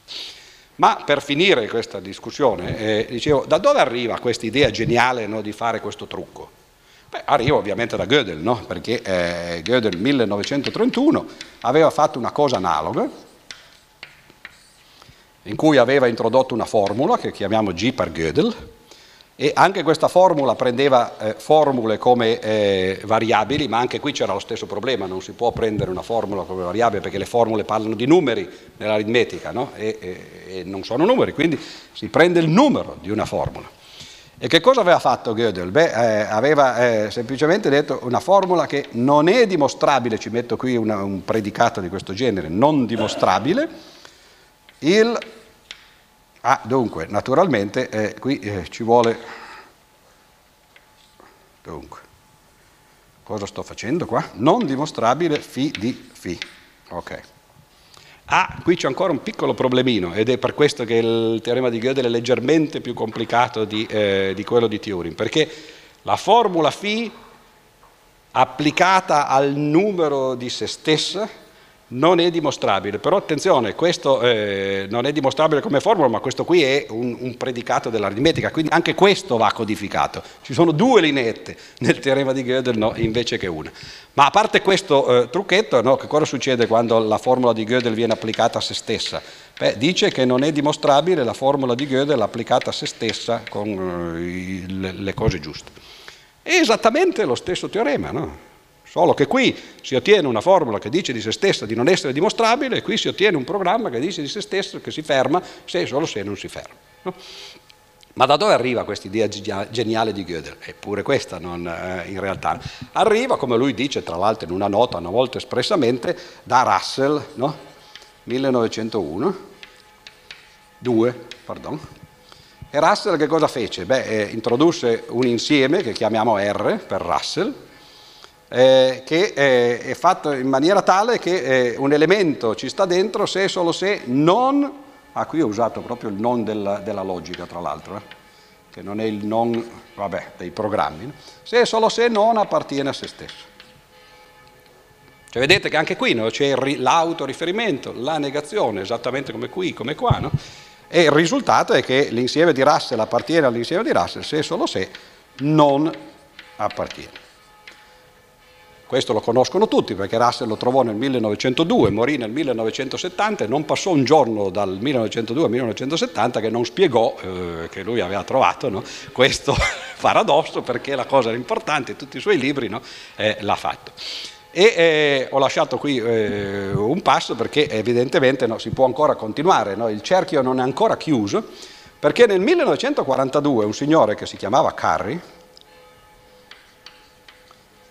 Ma per finire questa discussione, eh, dicevo, da dove arriva questa idea geniale no, di fare questo trucco? Beh, arriva ovviamente da Gödel, no? perché eh, Gödel nel 1931 aveva fatto una cosa analoga, in cui aveva introdotto una formula che chiamiamo G per Gödel, e anche questa formula prendeva eh, formule come eh, variabili, ma anche qui c'era lo stesso problema, non si può prendere una formula come variabile perché le formule parlano di numeri nell'aritmetica no? e, e, e, non sono numeri, quindi si prende il numero di una formula. E che cosa aveva fatto Gödel? Beh, eh, aveva eh, semplicemente detto una formula che non è dimostrabile, ci metto qui una, un predicato di questo genere, non dimostrabile, il Ah, dunque, naturalmente eh, qui eh, ci vuole... Dunque, cosa sto facendo qua? Non dimostrabile φ di φ. Ok. Ah, qui c'è ancora un piccolo problemino ed è per questo che il teorema di Gödel è leggermente più complicato di, eh, di quello di Turing, perché la formula φ applicata al numero di se stessa non è dimostrabile, però attenzione, questo eh, non è dimostrabile come formula, ma questo qui è un, un, predicato dell'aritmetica, quindi anche questo va codificato. Ci sono due lineette nel teorema di Gödel no, invece che una. Ma a parte questo eh, trucchetto, no, che cosa succede quando la formula di Gödel viene applicata a se stessa? Beh, dice che non è dimostrabile la formula di Gödel applicata a se stessa con eh, le, cose giuste. È esattamente lo stesso teorema, no? Solo che qui si ottiene una formula che dice di se stessa di non essere dimostrabile e qui si ottiene un programma che dice di se stesso che si ferma se e solo se non si ferma. No? Ma da dove arriva questa idea geniale di Gödel? Eppure questa non, eh, in realtà. Arriva, come lui dice, tra l'altro in una nota, una volta espressamente, da Russell, no? 1901, 2, pardon. E Russell che cosa fece? Beh, eh, introdusse un insieme che chiamiamo R per Russell, eh, che eh, è fatto in maniera tale che eh, un elemento ci sta dentro se e solo se non, ah qui ho usato proprio il non della, della logica tra l'altro, eh, che non è il non vabbè, dei programmi, no? se e solo se non appartiene a se stesso. Cioè vedete che anche qui no, c'è l'autoriferimento, la negazione, esattamente come qui, come qua, no? e il risultato è che l'insieme di Russell appartiene all'insieme di Russell se e solo se non appartiene. Questo lo conoscono tutti perché Russell lo trovò nel 1902, morì nel 1970 e non passò un giorno dal 1902 al 1970 che non spiegò eh, che lui aveva trovato no, questo paradosso perché la cosa era importante, tutti i suoi libri no, eh, l'ha fatto. E eh, ho lasciato qui eh, un passo perché evidentemente no, si può ancora continuare, il cerchio non è ancora chiuso perché nel 1942 un signore che si chiamava Carri,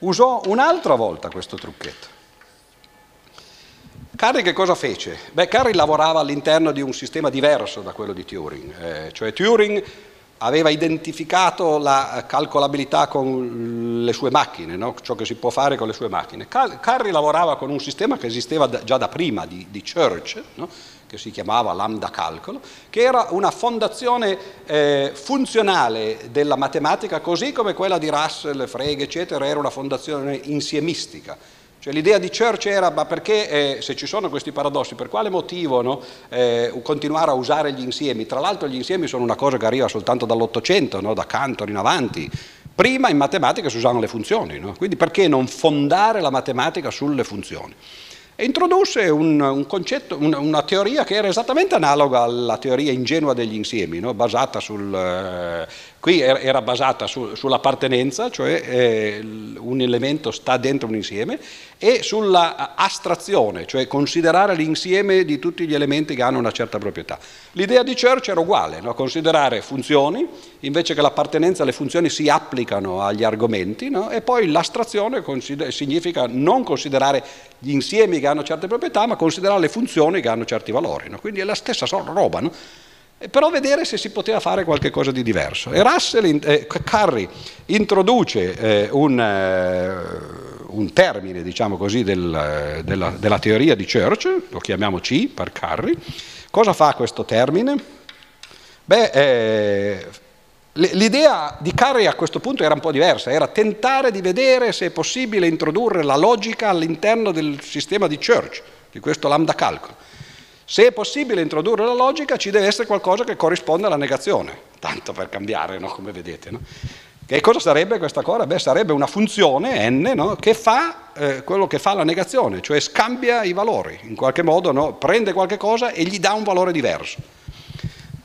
usò un'altra volta questo trucchetto. Carri che cosa fece? Beh, Carri lavorava all'interno di un sistema diverso da quello di Turing, eh, cioè Turing aveva identificato la calcolabilità con le sue macchine, no? ciò che si può fare con le sue macchine. Carri lavorava con un sistema che esisteva già da prima, di, di Church, no? Che si chiamava lambda calcolo, che era una fondazione eh, funzionale della matematica, così come quella di Russell, Frege, eccetera, era una fondazione insiemistica. Cioè l'idea di Church era, ma perché eh, se ci sono questi paradossi, per quale motivo no, eh, continuare a usare gli insiemi? Tra l'altro gli insiemi sono una cosa che arriva soltanto dall'Ottocento, no, da Cantor in avanti. Prima in matematica si usavano le funzioni, no? quindi perché non fondare la matematica sulle funzioni? E introdusse un, un concetto, una, una, teoria che era esattamente analoga alla teoria ingenua degli insiemi, no? basata sul, eh, qui era basata su, sull'appartenenza, cioè eh, un elemento sta dentro un insieme, e sulla astrazione, cioè considerare l'insieme di tutti gli elementi che hanno una certa proprietà. L'idea di Church era uguale, no? considerare funzioni, invece che l'appartenenza le funzioni si applicano agli argomenti, no? e poi l'astrazione significa non considerare gli insiemi che hanno certe proprietà, ma considerare le funzioni che hanno certi valori. No? Quindi è la stessa roba. No? però vedere se si poteva fare qualcosa di diverso. E Russell, eh, Curry introduce eh, un, eh, un termine, diciamo così, del, della, della, teoria di Church, lo chiamiamo C per Curry. Cosa fa questo termine? Beh, eh, l'idea di Curry a questo punto era un po' diversa, era tentare di vedere se è possibile introdurre la logica all'interno del sistema di Church, di questo lambda calcolo. Se è possibile introdurre la logica ci deve essere qualcosa che corrisponde alla negazione, tanto per cambiare, no? come vedete. No? Che cosa sarebbe questa cosa? Beh, sarebbe una funzione n no? che fa eh, quello che fa la negazione, cioè scambia i valori, in qualche modo no? prende qualche cosa e gli dà un valore diverso.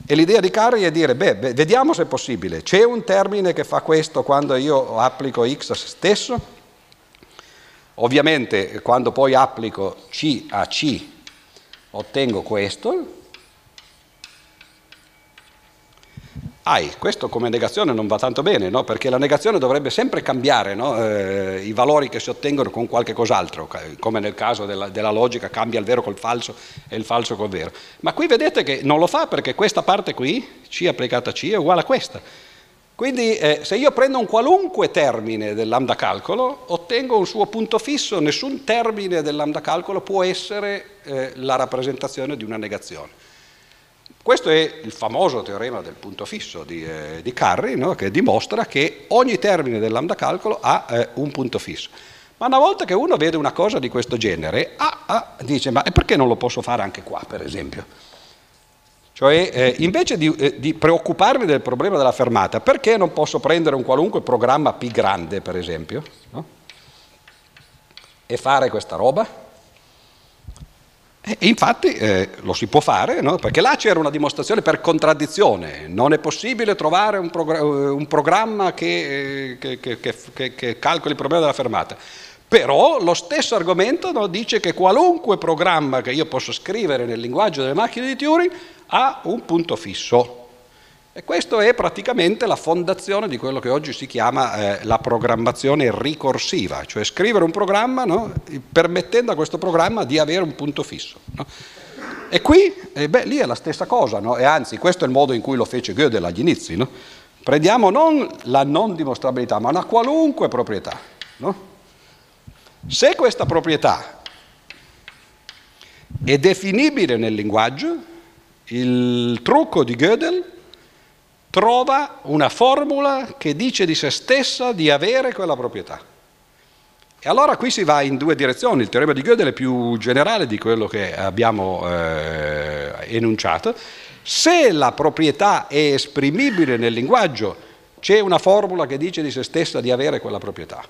E l'idea di Carri è dire, beh, beh, vediamo se è possibile, c'è un termine che fa questo quando io applico x a se stesso? Ovviamente quando poi applico c a c ottengo questo, AI. Questo come negazione non va tanto bene, no? perché la negazione dovrebbe sempre cambiare no? eh, i valori che si ottengono con qualche cos'altro, come nel caso della, della, logica cambia il vero col falso e il falso col vero. Ma qui vedete che non lo fa perché questa parte qui, C applicata a C, è uguale a questa. Quindi eh, se io prendo un qualunque termine del lambda calcolo, ottengo un suo punto fisso, nessun termine del lambda calcolo può essere eh, la rappresentazione di una negazione. Questo è il famoso teorema del punto fisso di, eh, di Carri, no? che dimostra che ogni termine del lambda calcolo ha eh, un punto fisso. Ma una volta che uno vede una cosa di questo genere, ah, ah, dice, ma perché non lo posso fare anche qua, per esempio? Cioè, eh, invece di, eh, di, preoccuparmi del problema della fermata, perché non posso prendere un qualunque programma P grande, per esempio, no? e fare questa roba? E infatti eh, lo si può fare, no? perché là c'era una dimostrazione per contraddizione, non è possibile trovare un, progr- eh, un programma che, che, che, che, calcoli il problema della fermata. Però lo stesso argomento no, dice che qualunque programma che io posso scrivere nel linguaggio delle macchine di Turing ha un punto fisso. E questa è praticamente la fondazione di quello che oggi si chiama eh, la programmazione ricorsiva, cioè scrivere un programma no, permettendo a questo programma di avere un punto fisso. No? E qui, eh, beh, lì è la stessa cosa, no? e anzi questo è il modo in cui lo fece Gödel agli inizi. Prendiamo non la non dimostrabilità, ma una qualunque proprietà. Se questa proprietà è definibile nel linguaggio, il trucco di Gödel trova una formula che dice di se stessa di avere quella proprietà. E allora qui si va in due direzioni, il teorema di Gödel è più generale di quello che abbiamo eh, enunciato. Se la proprietà è esprimibile nel linguaggio, c'è una formula che dice di se stessa di avere quella proprietà.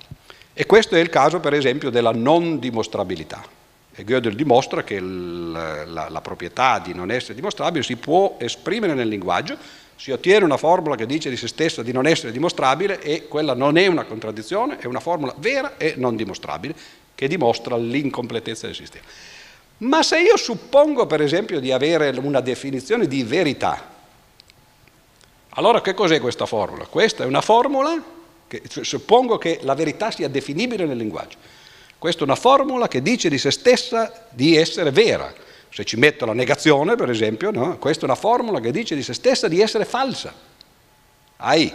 E questo è il caso, per esempio, della non dimostrabilità. E Gödel dimostra che il, la, la, proprietà di non essere dimostrabile si può esprimere nel linguaggio, si ottiene una formula che dice di se stessa di non essere dimostrabile e quella non è una contraddizione, è una formula vera e non dimostrabile che dimostra l'incompletezza del sistema. Ma se io suppongo per esempio di avere una definizione di verità, allora che cos'è questa formula? Questa è una formula che suppongo che la verità sia definibile nel linguaggio. Questa è una formula che dice di se stessa di essere vera. Se ci metto la negazione, per esempio, no? questa è una formula che dice di se stessa di essere falsa. Ai,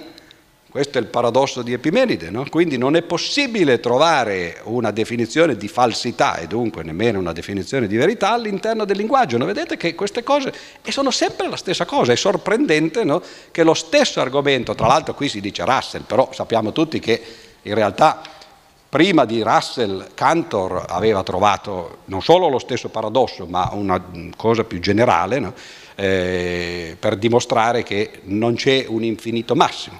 questo è il paradosso di Epimenide, no? quindi non è possibile trovare una definizione di falsità e dunque nemmeno una definizione di verità all'interno del linguaggio. No? Vedete che queste cose sono sempre la stessa cosa, è sorprendente no? che lo stesso argomento, tra l'altro qui si dice Russell, però sappiamo tutti che in realtà prima di Russell Cantor aveva trovato non solo lo stesso paradosso, ma una cosa più generale no? eh, per dimostrare che non c'è un infinito massimo.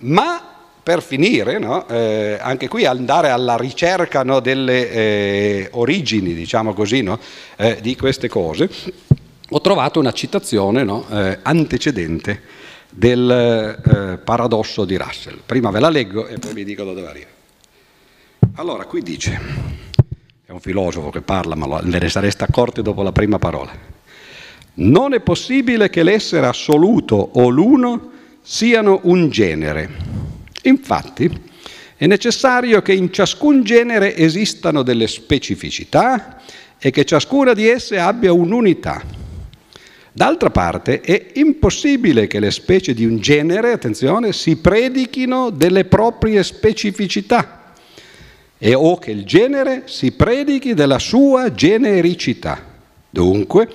Ma per finire, no, eh, anche qui andare alla ricerca no, delle eh, origini, diciamo così, no, eh, di queste cose, ho trovato una citazione eh, antecedente del eh, paradosso di Russell. Prima ve la leggo e poi vi dico da dove arriva. Allora, qui dice, è un filosofo che parla, ma ve ne sareste accorti dopo la prima parola. Non è possibile che l'essere assoluto o l'uno siano un genere. Infatti è necessario che in ciascun genere esistano delle specificità e che ciascuna di esse abbia un'unità. D'altra parte è impossibile che le specie di un genere, attenzione, si predichino delle proprie specificità e o che il genere si predichi della sua genericità. Dunque,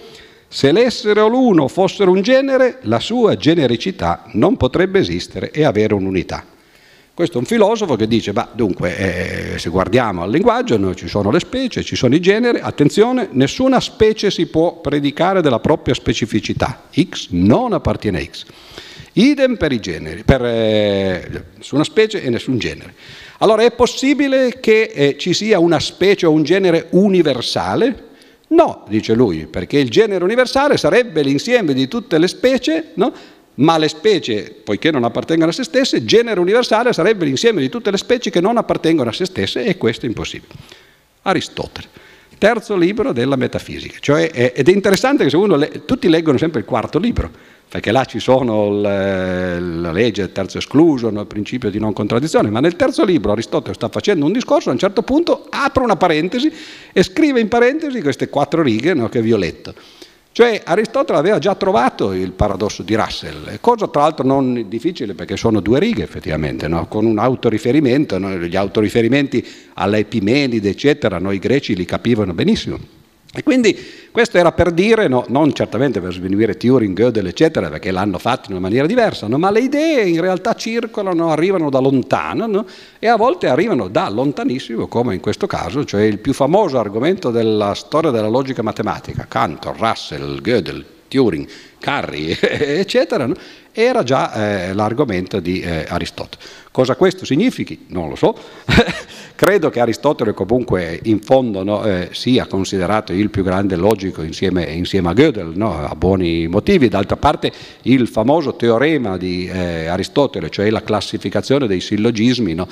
se l'essere o l'uno fossero un genere, la sua genericità non potrebbe esistere e avere un'unità. Questo è un filosofo che dice, bah, dunque, eh, se guardiamo al linguaggio, no, ci sono le specie, ci sono i generi, attenzione, nessuna specie si può predicare della propria specificità. X non appartiene a X. Idem per i generi, per eh, nessuna specie e nessun genere. Allora è possibile che eh, ci sia una specie o un genere universale? No, dice lui, perché il genere universale sarebbe l'insieme di tutte le specie, no? ma le specie, poiché non appartengono a se stesse, genere universale sarebbe l'insieme di tutte le specie che non appartengono a se stesse e questo è impossibile. Aristotele, terzo libro della metafisica, cioè, ed è interessante che se uno le, tutti leggono sempre il quarto libro, perché là ci sono la legge del terzo escluso, il principio di non contraddizione, ma nel terzo libro Aristotele sta facendo un discorso, a un certo punto apre una parentesi e scrive in parentesi queste quattro righe no, che vi ho letto. Cioè Aristotele aveva già trovato il paradosso di Russell, cosa tra l'altro non difficile perché sono due righe effettivamente, no? con un autoriferimento, no? gli autoriferimenti all'Epimenide eccetera, noi greci li capivano benissimo. E quindi questo era per dire, no, non certamente per sminuire Turing, Gödel, eccetera, perché l'hanno fatto in una maniera diversa, no, ma le idee in realtà circolano, arrivano da lontano no, e a volte arrivano da lontanissimo, come in questo caso, cioè il più famoso argomento della storia della logica matematica, Cantor, Russell, Gödel, Turing, Carri, eccetera, era già eh, l'argomento di eh, Aristotele. Cosa questo significhi? Non lo so. Credo che Aristotele comunque in fondo no, eh, sia considerato il più grande logico insieme, insieme a Gödel, no, a buoni motivi. D'altra parte il famoso teorema di eh, Aristotele, cioè la classificazione dei sillogismi, no,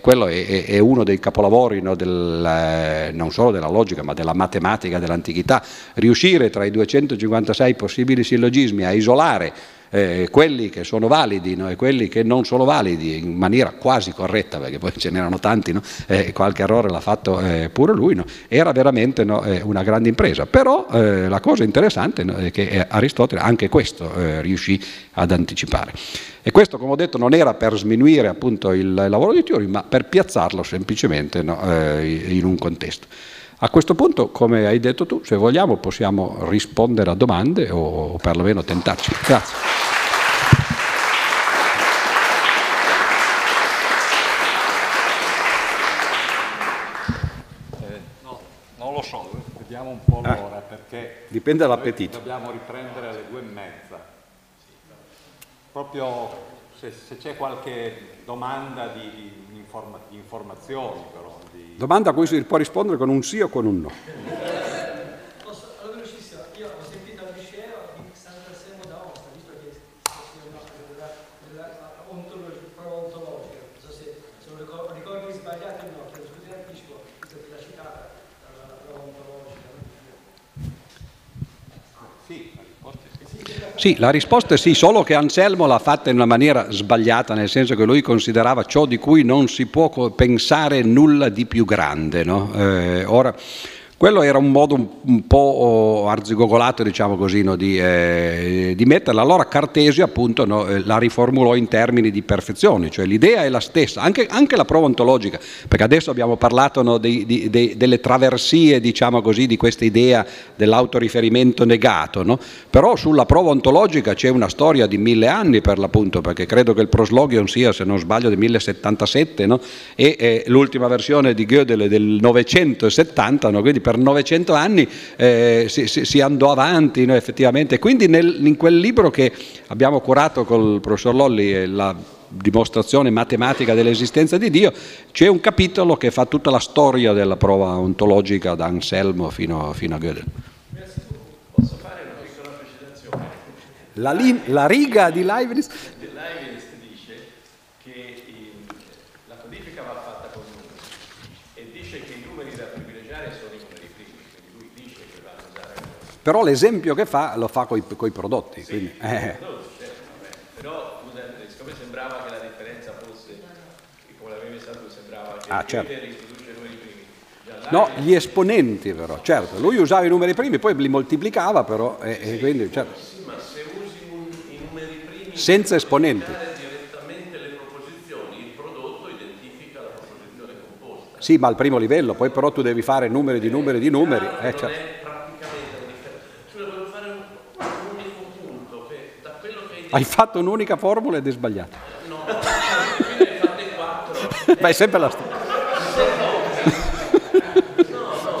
quello è, è, uno dei capolavori del, eh, non solo della logica ma della matematica dell'antichità. Riuscire tra i 256 possibili sillogismi a isolare eh, quelli che sono validi no, e quelli che non sono validi in maniera quasi corretta, perché poi ce n'erano tanti, no, eh, qualche errore l'ha fatto eh, pure lui, no, era veramente eh, una grande impresa. Però eh, la cosa interessante è che eh, Aristotele anche questo riuscì ad anticipare. E questo, come ho detto, non era per sminuire appunto il lavoro di Turing, ma per piazzarlo semplicemente in un contesto. A questo punto, come hai detto tu, se vogliamo possiamo rispondere a domande o perlomeno tentarci. Grazie. Eh, no, non lo so, vediamo un po' ah, l'ora perché dipende dall'appetito. Dobbiamo riprendere alle due e mezza. Proprio se, se c'è qualche domanda di, di, informa, di informazioni però. Domanda a cui si può rispondere con un sì o con un no. Posso, allora, velocissima, io ho sentito al liceo di Sant'Anselmo d'Aosta, visto che è una della, della prova ontologica, non so se sono ricordi sbagliati o no, chiedo scusa in anticipo, visto che l'ha citata la prova ontologica. Sì, la risposta è sì. La risposta è sì, solo che Anselmo l'ha fatta in una maniera sbagliata, nel senso che lui considerava ciò di cui non si può pensare nulla di più grande. No? Eh, ora, quello era un modo un, un po' oh, arzigogolato, diciamo così, no, di, eh, di, metterla. Allora Cartesio appunto no, eh, la riformulò in termini di perfezione, cioè l'idea è la stessa, anche, anche la prova ontologica, perché adesso abbiamo parlato no, di, di, de, delle traversie, diciamo così, di questa idea dell'autoriferimento negato, però sulla prova ontologica c'è una storia di mille anni per l'appunto, perché credo che il Proslogion sia, se non sbaglio, del 1077 e eh, l'ultima versione di Gödel del 970, quindi per per 900 anni eh, si, si, si, andò avanti no, effettivamente. Quindi nel, in quel libro che abbiamo curato col professor Lolli, la dimostrazione matematica dell'esistenza di Dio, c'è un capitolo che fa tutta la storia della prova ontologica da Anselmo fino, fino a Gödel. Posso fare una piccola precisazione? La, la riga di Leibniz Però l'esempio che fa lo fa con i prodotti. Sì, quindi, eh. Però scusa, siccome sembrava che la differenza fosse, come l'avevi tu, sembrava che ah, certo. introduce i numeri primi. No, gli esponenti però, certo, lui usava i numeri primi, poi li moltiplicava però, e, sì, e quindi, certo. Sì, ma se usi un, i numeri primi senza esponenti. direttamente le proposizioni, il prodotto identifica la proposizione composta. Sì, ma al primo livello, poi però tu devi fare numeri di numeri di numeri. Eh, certo. Hai fatto un'unica formula ed è sbagliata. No, quindi hai fatte quattro. Beh, è sempre la stessa.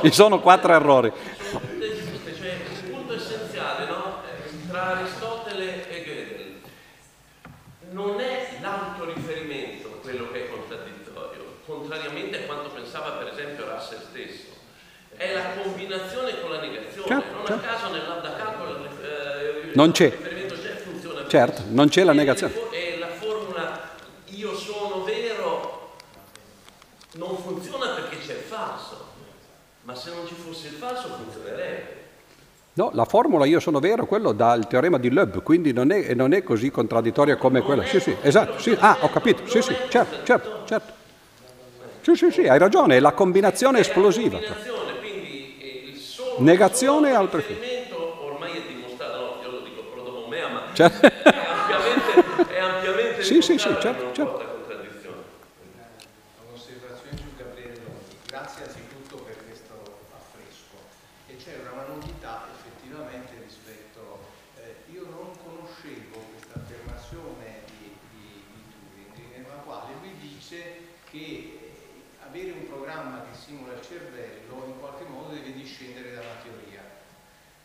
Ci sono quattro errori. Cioè, il punto essenziale no? tra Aristotele e Gödel non è l'autoriferimento quello che è contraddittorio, contrariamente a quanto pensava per esempio Russell stesso. È la combinazione con la negazione. Certo, non certo. a caso nell'Abdacato eh, non c'è Certo, non c'è la negazione. E la formula io sono vero non funziona perché c'è il falso, ma se non ci fosse il falso funzionerebbe. No, la formula io sono vero, quello dal teorema di Loeb, quindi non è, non è così contraddittoria come non quella. Sì, sì, esatto, sì. Ah, ho capito, sì, sì, certo, certo, certo. Sì, sì, sì, hai ragione, è la combinazione esplosiva. Eh, Negazione e altro Certo. È ampiamente, è ampiamente sì, sì, sì, certo, certo. Un'osservazione su Gabriele Lodi. Grazie anzitutto per questo affresco. E c'è una simula il cervello in qualche modo deve discendere dalla teoria,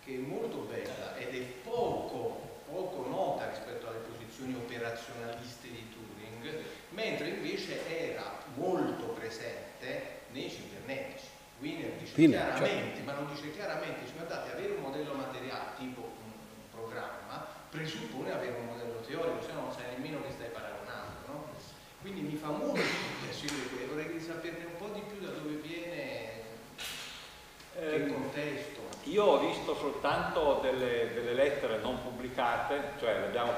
che è molto bella ed è poco, poco nota rispetto posizioni operazionaliste di Turing, mentre invece era molto presente nei cibernetici. Wiener dice Wiener, chiaramente, certo. ma non dice chiaramente, dice guardate, avere un modello materiale tipo un, un programma presuppone avere un modello teorico, se no non sai nemmeno che stai paragonando. No? Quindi mi fa molto piacere vorrei saperne un po' di più da dove viene, che Ehm, contesto. Io ho visto soltanto delle, delle lettere non pubblicate, cioè le abbiamo,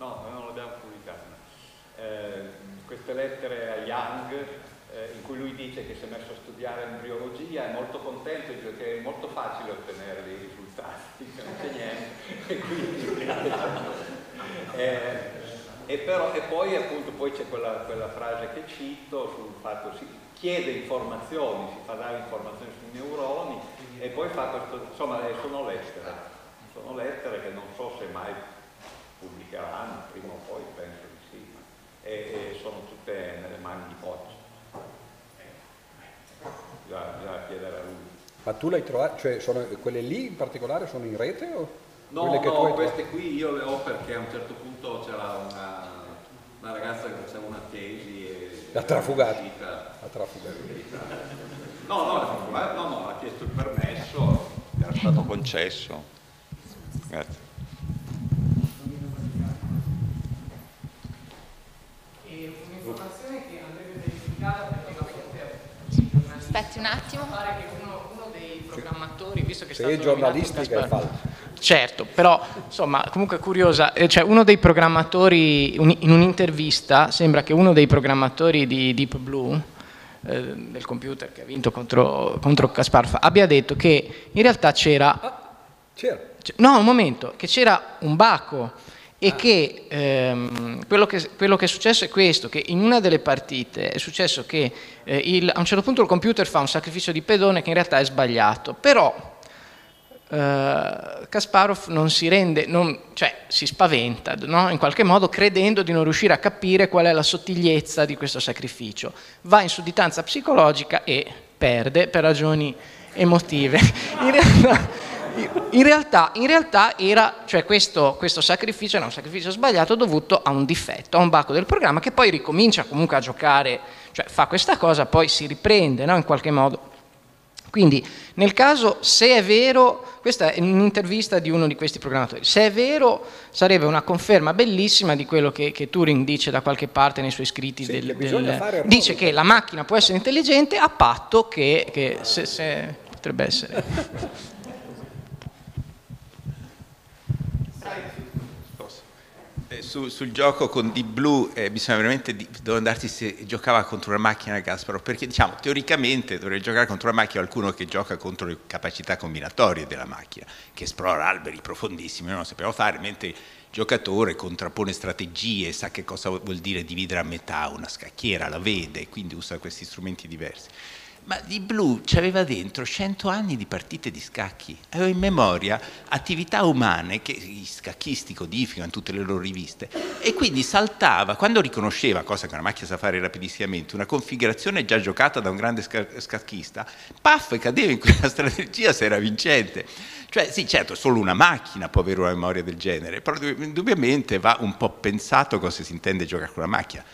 no, non le abbiamo pubblicate, Eh, queste lettere a Young eh, in cui lui dice che si è messo a studiare embriologia, è molto contento dice che è molto facile ottenere dei risultati, non c'è niente, e quindi... eh, e, però, e poi appunto poi c'è quella, quella frase che cito sul fatto si chiede informazioni, si fa dare informazioni sui neuroni e poi fa questo, insomma eh, sono lettere, sono lettere che non so se mai pubblicheranno, prima o poi penso di sì, e, e sono tutte nelle mani di Poggi. Bisogna, bisogna chiedere a lui. Ma tu l'hai trovata, cioè sono, quelle lì in particolare sono in rete o No, quelle che tu no, hai queste qui io le ho perché a un certo punto c'era una, una ragazza che faceva una tesi e... La trafugata. era uscita- a trafugare? No, no, la trafugata, no, no, ha chiesto il permesso, era stato concesso. Grazie. Un'informazione che andrebbe verificata perché la fonte Aspetti un attimo. pare che uno, uno dei programmatori, visto che è Se stato è giornalistica è falso. Certo, però insomma, comunque curiosa, eh, cioè uno dei programmatori, un- in un'intervista, sembra che uno dei programmatori di Deep Blue, eh, del computer che ha vinto contro, contro Kasparov, abbia detto che in realtà c'era C'era. cioè, No, un momento, che c'era un baco e che ehm, quello, che quello che è successo è questo, che in una delle partite è successo che eh, il- a un certo punto il computer fa un sacrificio di pedone che in realtà è sbagliato, però eh, Kasparov non si rende, non- cioè si spaventa no? in qualche modo credendo di non riuscire a capire qual è la sottigliezza di questo sacrificio. Va in sudditanza psicologica e perde per ragioni emotive. In realtà, in realtà, in realtà era, cioè questo, questo sacrificio era un sacrificio sbagliato dovuto a un difetto, a un bacco del programma che poi ricomincia comunque a giocare, cioè fa questa cosa, poi si riprende no? in qualche modo. Quindi nel caso, se è vero, questa è un'intervista di uno di questi programmatori, se è vero sarebbe una conferma bellissima di quello che, che Turing dice da qualche parte nei suoi scritti. Sì, del- del- dice che la macchina può essere intelligente a patto che, che se, se- potrebbe essere... su- sul gioco con Deep Blue eh, bisogna veramente domandarsi se giocava contro una macchina Kasparov, perché diciamo teoricamente dovrebbe giocare contro una macchina qualcuno che gioca contro le capacità combinatorie della macchina, che esplora alberi profondissimi, noi non sappiamo fare, mentre il giocatore contrappone strategie, sa che cosa vuol dire dividere a metà una scacchiera, la vede, quindi usa questi strumenti diversi. Ma di Blue c'aveva dentro 100 anni di partite di scacchi, aveva in memoria attività umane che gli scacchisti codificano in tutte le loro riviste. E quindi saltava, quando riconosceva, cosa che una macchina sa fare rapidissimamente, una configurazione già giocata da un grande sca- scacchista, paff, cadeva in quella strategia se era vincente. Cioè sì, certo, solo una macchina può avere una memoria del genere, però indubbiamente va un po' pensato cosa si intende giocare con la macchina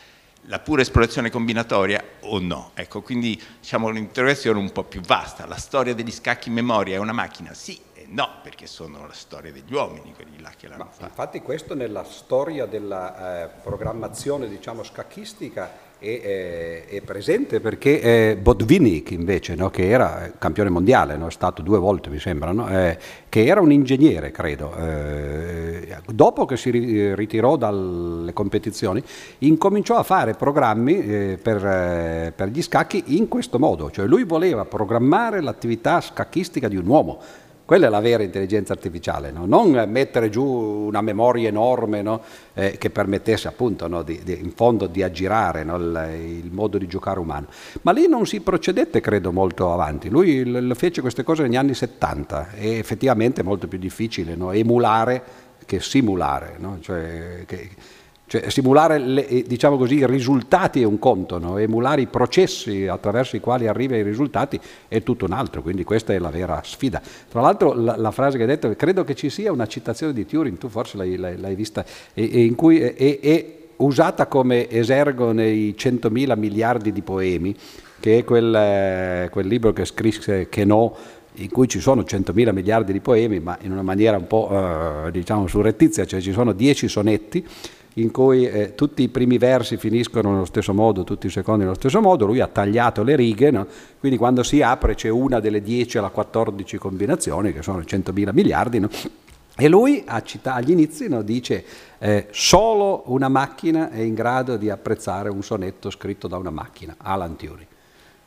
la pura esplorazione combinatoria o no? Ecco, quindi diciamo un'interrogazione un po' più vasta. La storia degli scacchi in memoria è una macchina? Sì e no, perché sono la storia degli uomini, quelli là che l'hanno fatta. infatti questo nella storia della eh, programmazione diciamo scacchistica è, è- è presente perché eh, Botvinnik invece, no, che era campione mondiale, no, è stato due volte mi sembra, no, eh, che era un ingegnere credo, eh, dopo che si ri- ritirò dalle competizioni incominciò a fare programmi eh, per, eh, per gli scacchi in questo modo, cioè lui voleva programmare l'attività scacchistica di un uomo. Quella è la vera intelligenza artificiale, no? non mettere giù una memoria enorme no? eh, che permettesse appunto no, di- di- in fondo di aggirare il, il modo di giocare umano. Ma lì non si procedette, credo, molto avanti. Lui l- fece queste cose negli anni 70 e effettivamente è molto più difficile emulare che simulare. Cioè, che- Cioè, simulare le- eh, diciamo così, i risultati è un conto, no? emulare i processi attraverso i quali arriva ai risultati è tutto un altro, quindi questa è la vera sfida. Tra l'altro la, la frase che hai detto, credo che ci sia una citazione di Turing, tu forse l'hai, l'hai- l'hai vista, e, e in cui è, è- usata come esergo nei 100.000 miliardi di poemi, che è quel, eh, quel libro che scrisse Queneau, in cui ci sono 100.000 miliardi di poemi, ma in una maniera un po' eh, diciamo surrettizia, cioè ci sono 10 sonetti in cui eh, tutti i primi versi finiscono nello stesso modo, tutti i secondi nello stesso modo, lui ha tagliato le righe, no? quindi quando si apre c'è una delle 10 alla 14 combinazioni, che sono 100.000 miliardi, no? e lui cita- agli inizi no, dice eh, solo una macchina è in grado di apprezzare un sonetto scritto da una macchina, Alan Turing.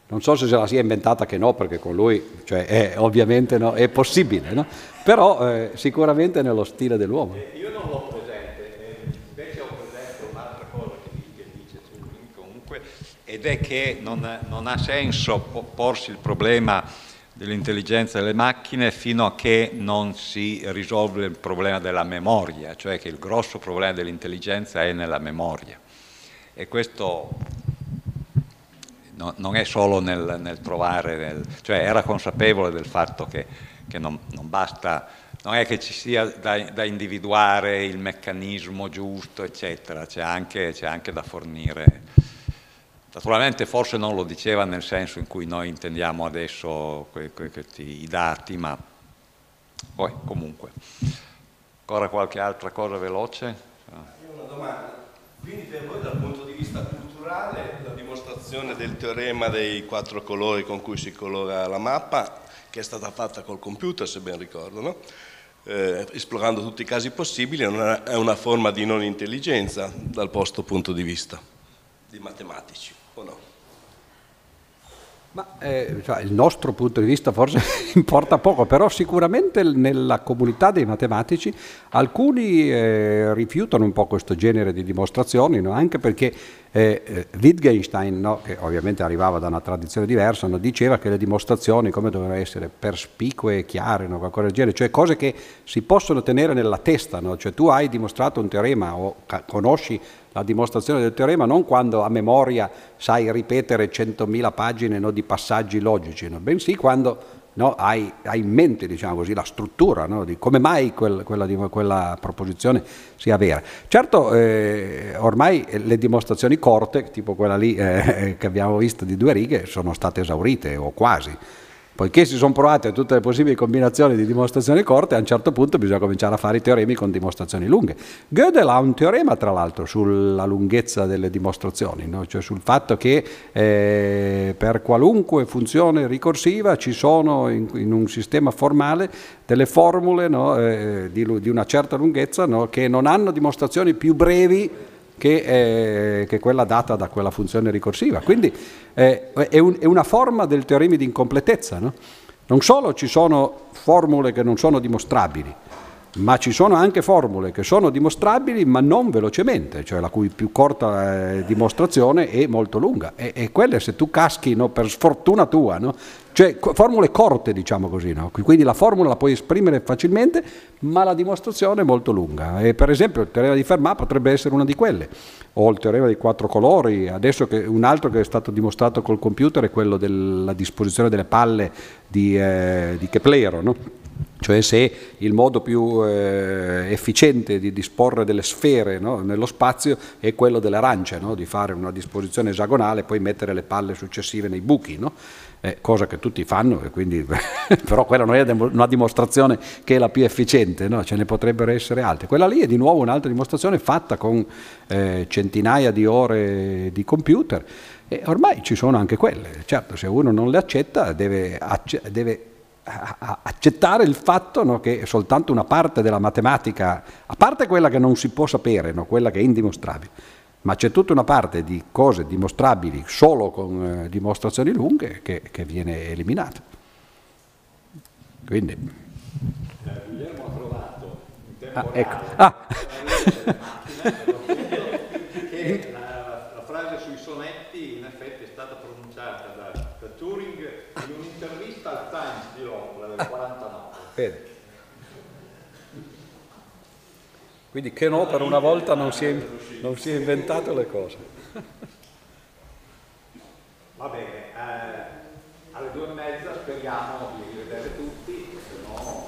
Non so se se la sia inventata che no, perché con lui cioè, è, ovviamente no, è possibile, no? però eh, sicuramente nello stile dell'uomo. Io non l'ho presente, eh, invece ho presente un'altra cosa che, di- che dice Turing comunque, ed è che non, non ha senso po- porsi il problema dell'intelligenza delle macchine fino a che non si risolve il problema della memoria, cioè che il grosso problema dell'intelligenza è nella memoria. E questo no- non è solo nel, nel trovare, nel- cioè era consapevole del fatto che, che non, non basta, non è che ci sia da, da individuare il meccanismo giusto, eccetera, c'è anche, c'è anche da fornire. Naturalmente forse non lo diceva nel senso in cui noi intendiamo adesso que- que- questi- i dati, ma poi comunque. Ancora qualche altra cosa veloce? Io ho una domanda. Quindi per voi dal punto di vista culturale la dimostrazione del teorema dei quattro colori con cui si colora la mappa, che è stata fatta col computer se ben ricordo, no? Eh, esplorando tutti i casi possibili, è una forma di non intelligenza dal vostro punto di vista, di matematici, o no? Ma eh, cioè, il nostro punto di vista forse importa poco, però sicuramente nella comunità dei matematici alcuni eh, rifiutano un po' questo genere di dimostrazioni, no? anche perché eh, eh, Wittgenstein, no? che ovviamente arrivava da una tradizione diversa, no? diceva che le dimostrazioni come dovevano essere perspicue e chiare, qualcosa del genere, cioè cose che si possono tenere nella testa, cioè tu hai dimostrato un teorema o conosci la dimostrazione del teorema non quando a memoria sai ripetere 100.000 pagine no, di passaggi logici, no, bensì quando no, hai, hai in mente diciamo così, la struttura di come mai quel- quella, quella proposizione sia vera. Certo, eh, ormai le dimostrazioni corte, tipo quella lì eh, che abbiamo visto di due righe, sono state esaurite o quasi. Poiché si sono provate tutte le possibili combinazioni di dimostrazioni corte, a un certo punto bisogna cominciare a fare i teoremi con dimostrazioni lunghe. Gödel ha un teorema, tra l'altro, sulla lunghezza delle dimostrazioni, no? cioè sul fatto che eh, per qualunque funzione ricorsiva ci sono in, in un sistema formale delle formule no, eh, di, di una certa lunghezza no, che non hanno dimostrazioni più brevi che, eh, che quella data da quella funzione ricorsiva. Quindi eh, è, un- è una forma del teorema di incompletezza. no? Non solo ci sono formule che non sono dimostrabili, ma ci sono anche formule che sono dimostrabili ma non velocemente, cioè la cui più corta eh, dimostrazione è molto lunga. E, e quelle se tu caschi no, per sfortuna tua, no? Cioè formule corte diciamo così, no? quindi la formula la puoi esprimere facilmente ma la dimostrazione è molto lunga. E per esempio il teorema di Fermat potrebbe essere una di quelle, o il teorema dei quattro colori, adesso che un altro che è stato dimostrato col computer è quello della disposizione delle palle di, eh, di Keplero. No? cioè se il modo più eh, efficiente di disporre delle sfere no, nello spazio è quello delle arance, no? di fare una disposizione esagonale e poi mettere le palle successive nei buchi, no? Eh, cosa che tutti fanno, quindi, però quella non è una dimostrazione che è la più efficiente, no? ce ne potrebbero essere altre. Quella lì è di nuovo un'altra dimostrazione fatta con eh, centinaia di ore di computer e ormai ci sono anche quelle, certo se uno non le accetta deve, acce- deve accettare il fatto no, che soltanto una parte della matematica, a parte quella che non si può sapere, no, quella che è indimostrabile, ma c'è tutta una parte di cose dimostrabili solo con eh, dimostrazioni lunghe che, che viene eliminata. Quindi, Guglielmo ha trovato in tempo Ah, ecco. Ah. che la, la frase sui sonetti in effetti è stata pronunciata da, da Turing in un'intervista al Times di Londra del 49. Bene. Quindi che no, per una volta non si è, non si è inventato le cose. Va bene, eh, alle due e mezza speriamo di rivedere tutti, se no...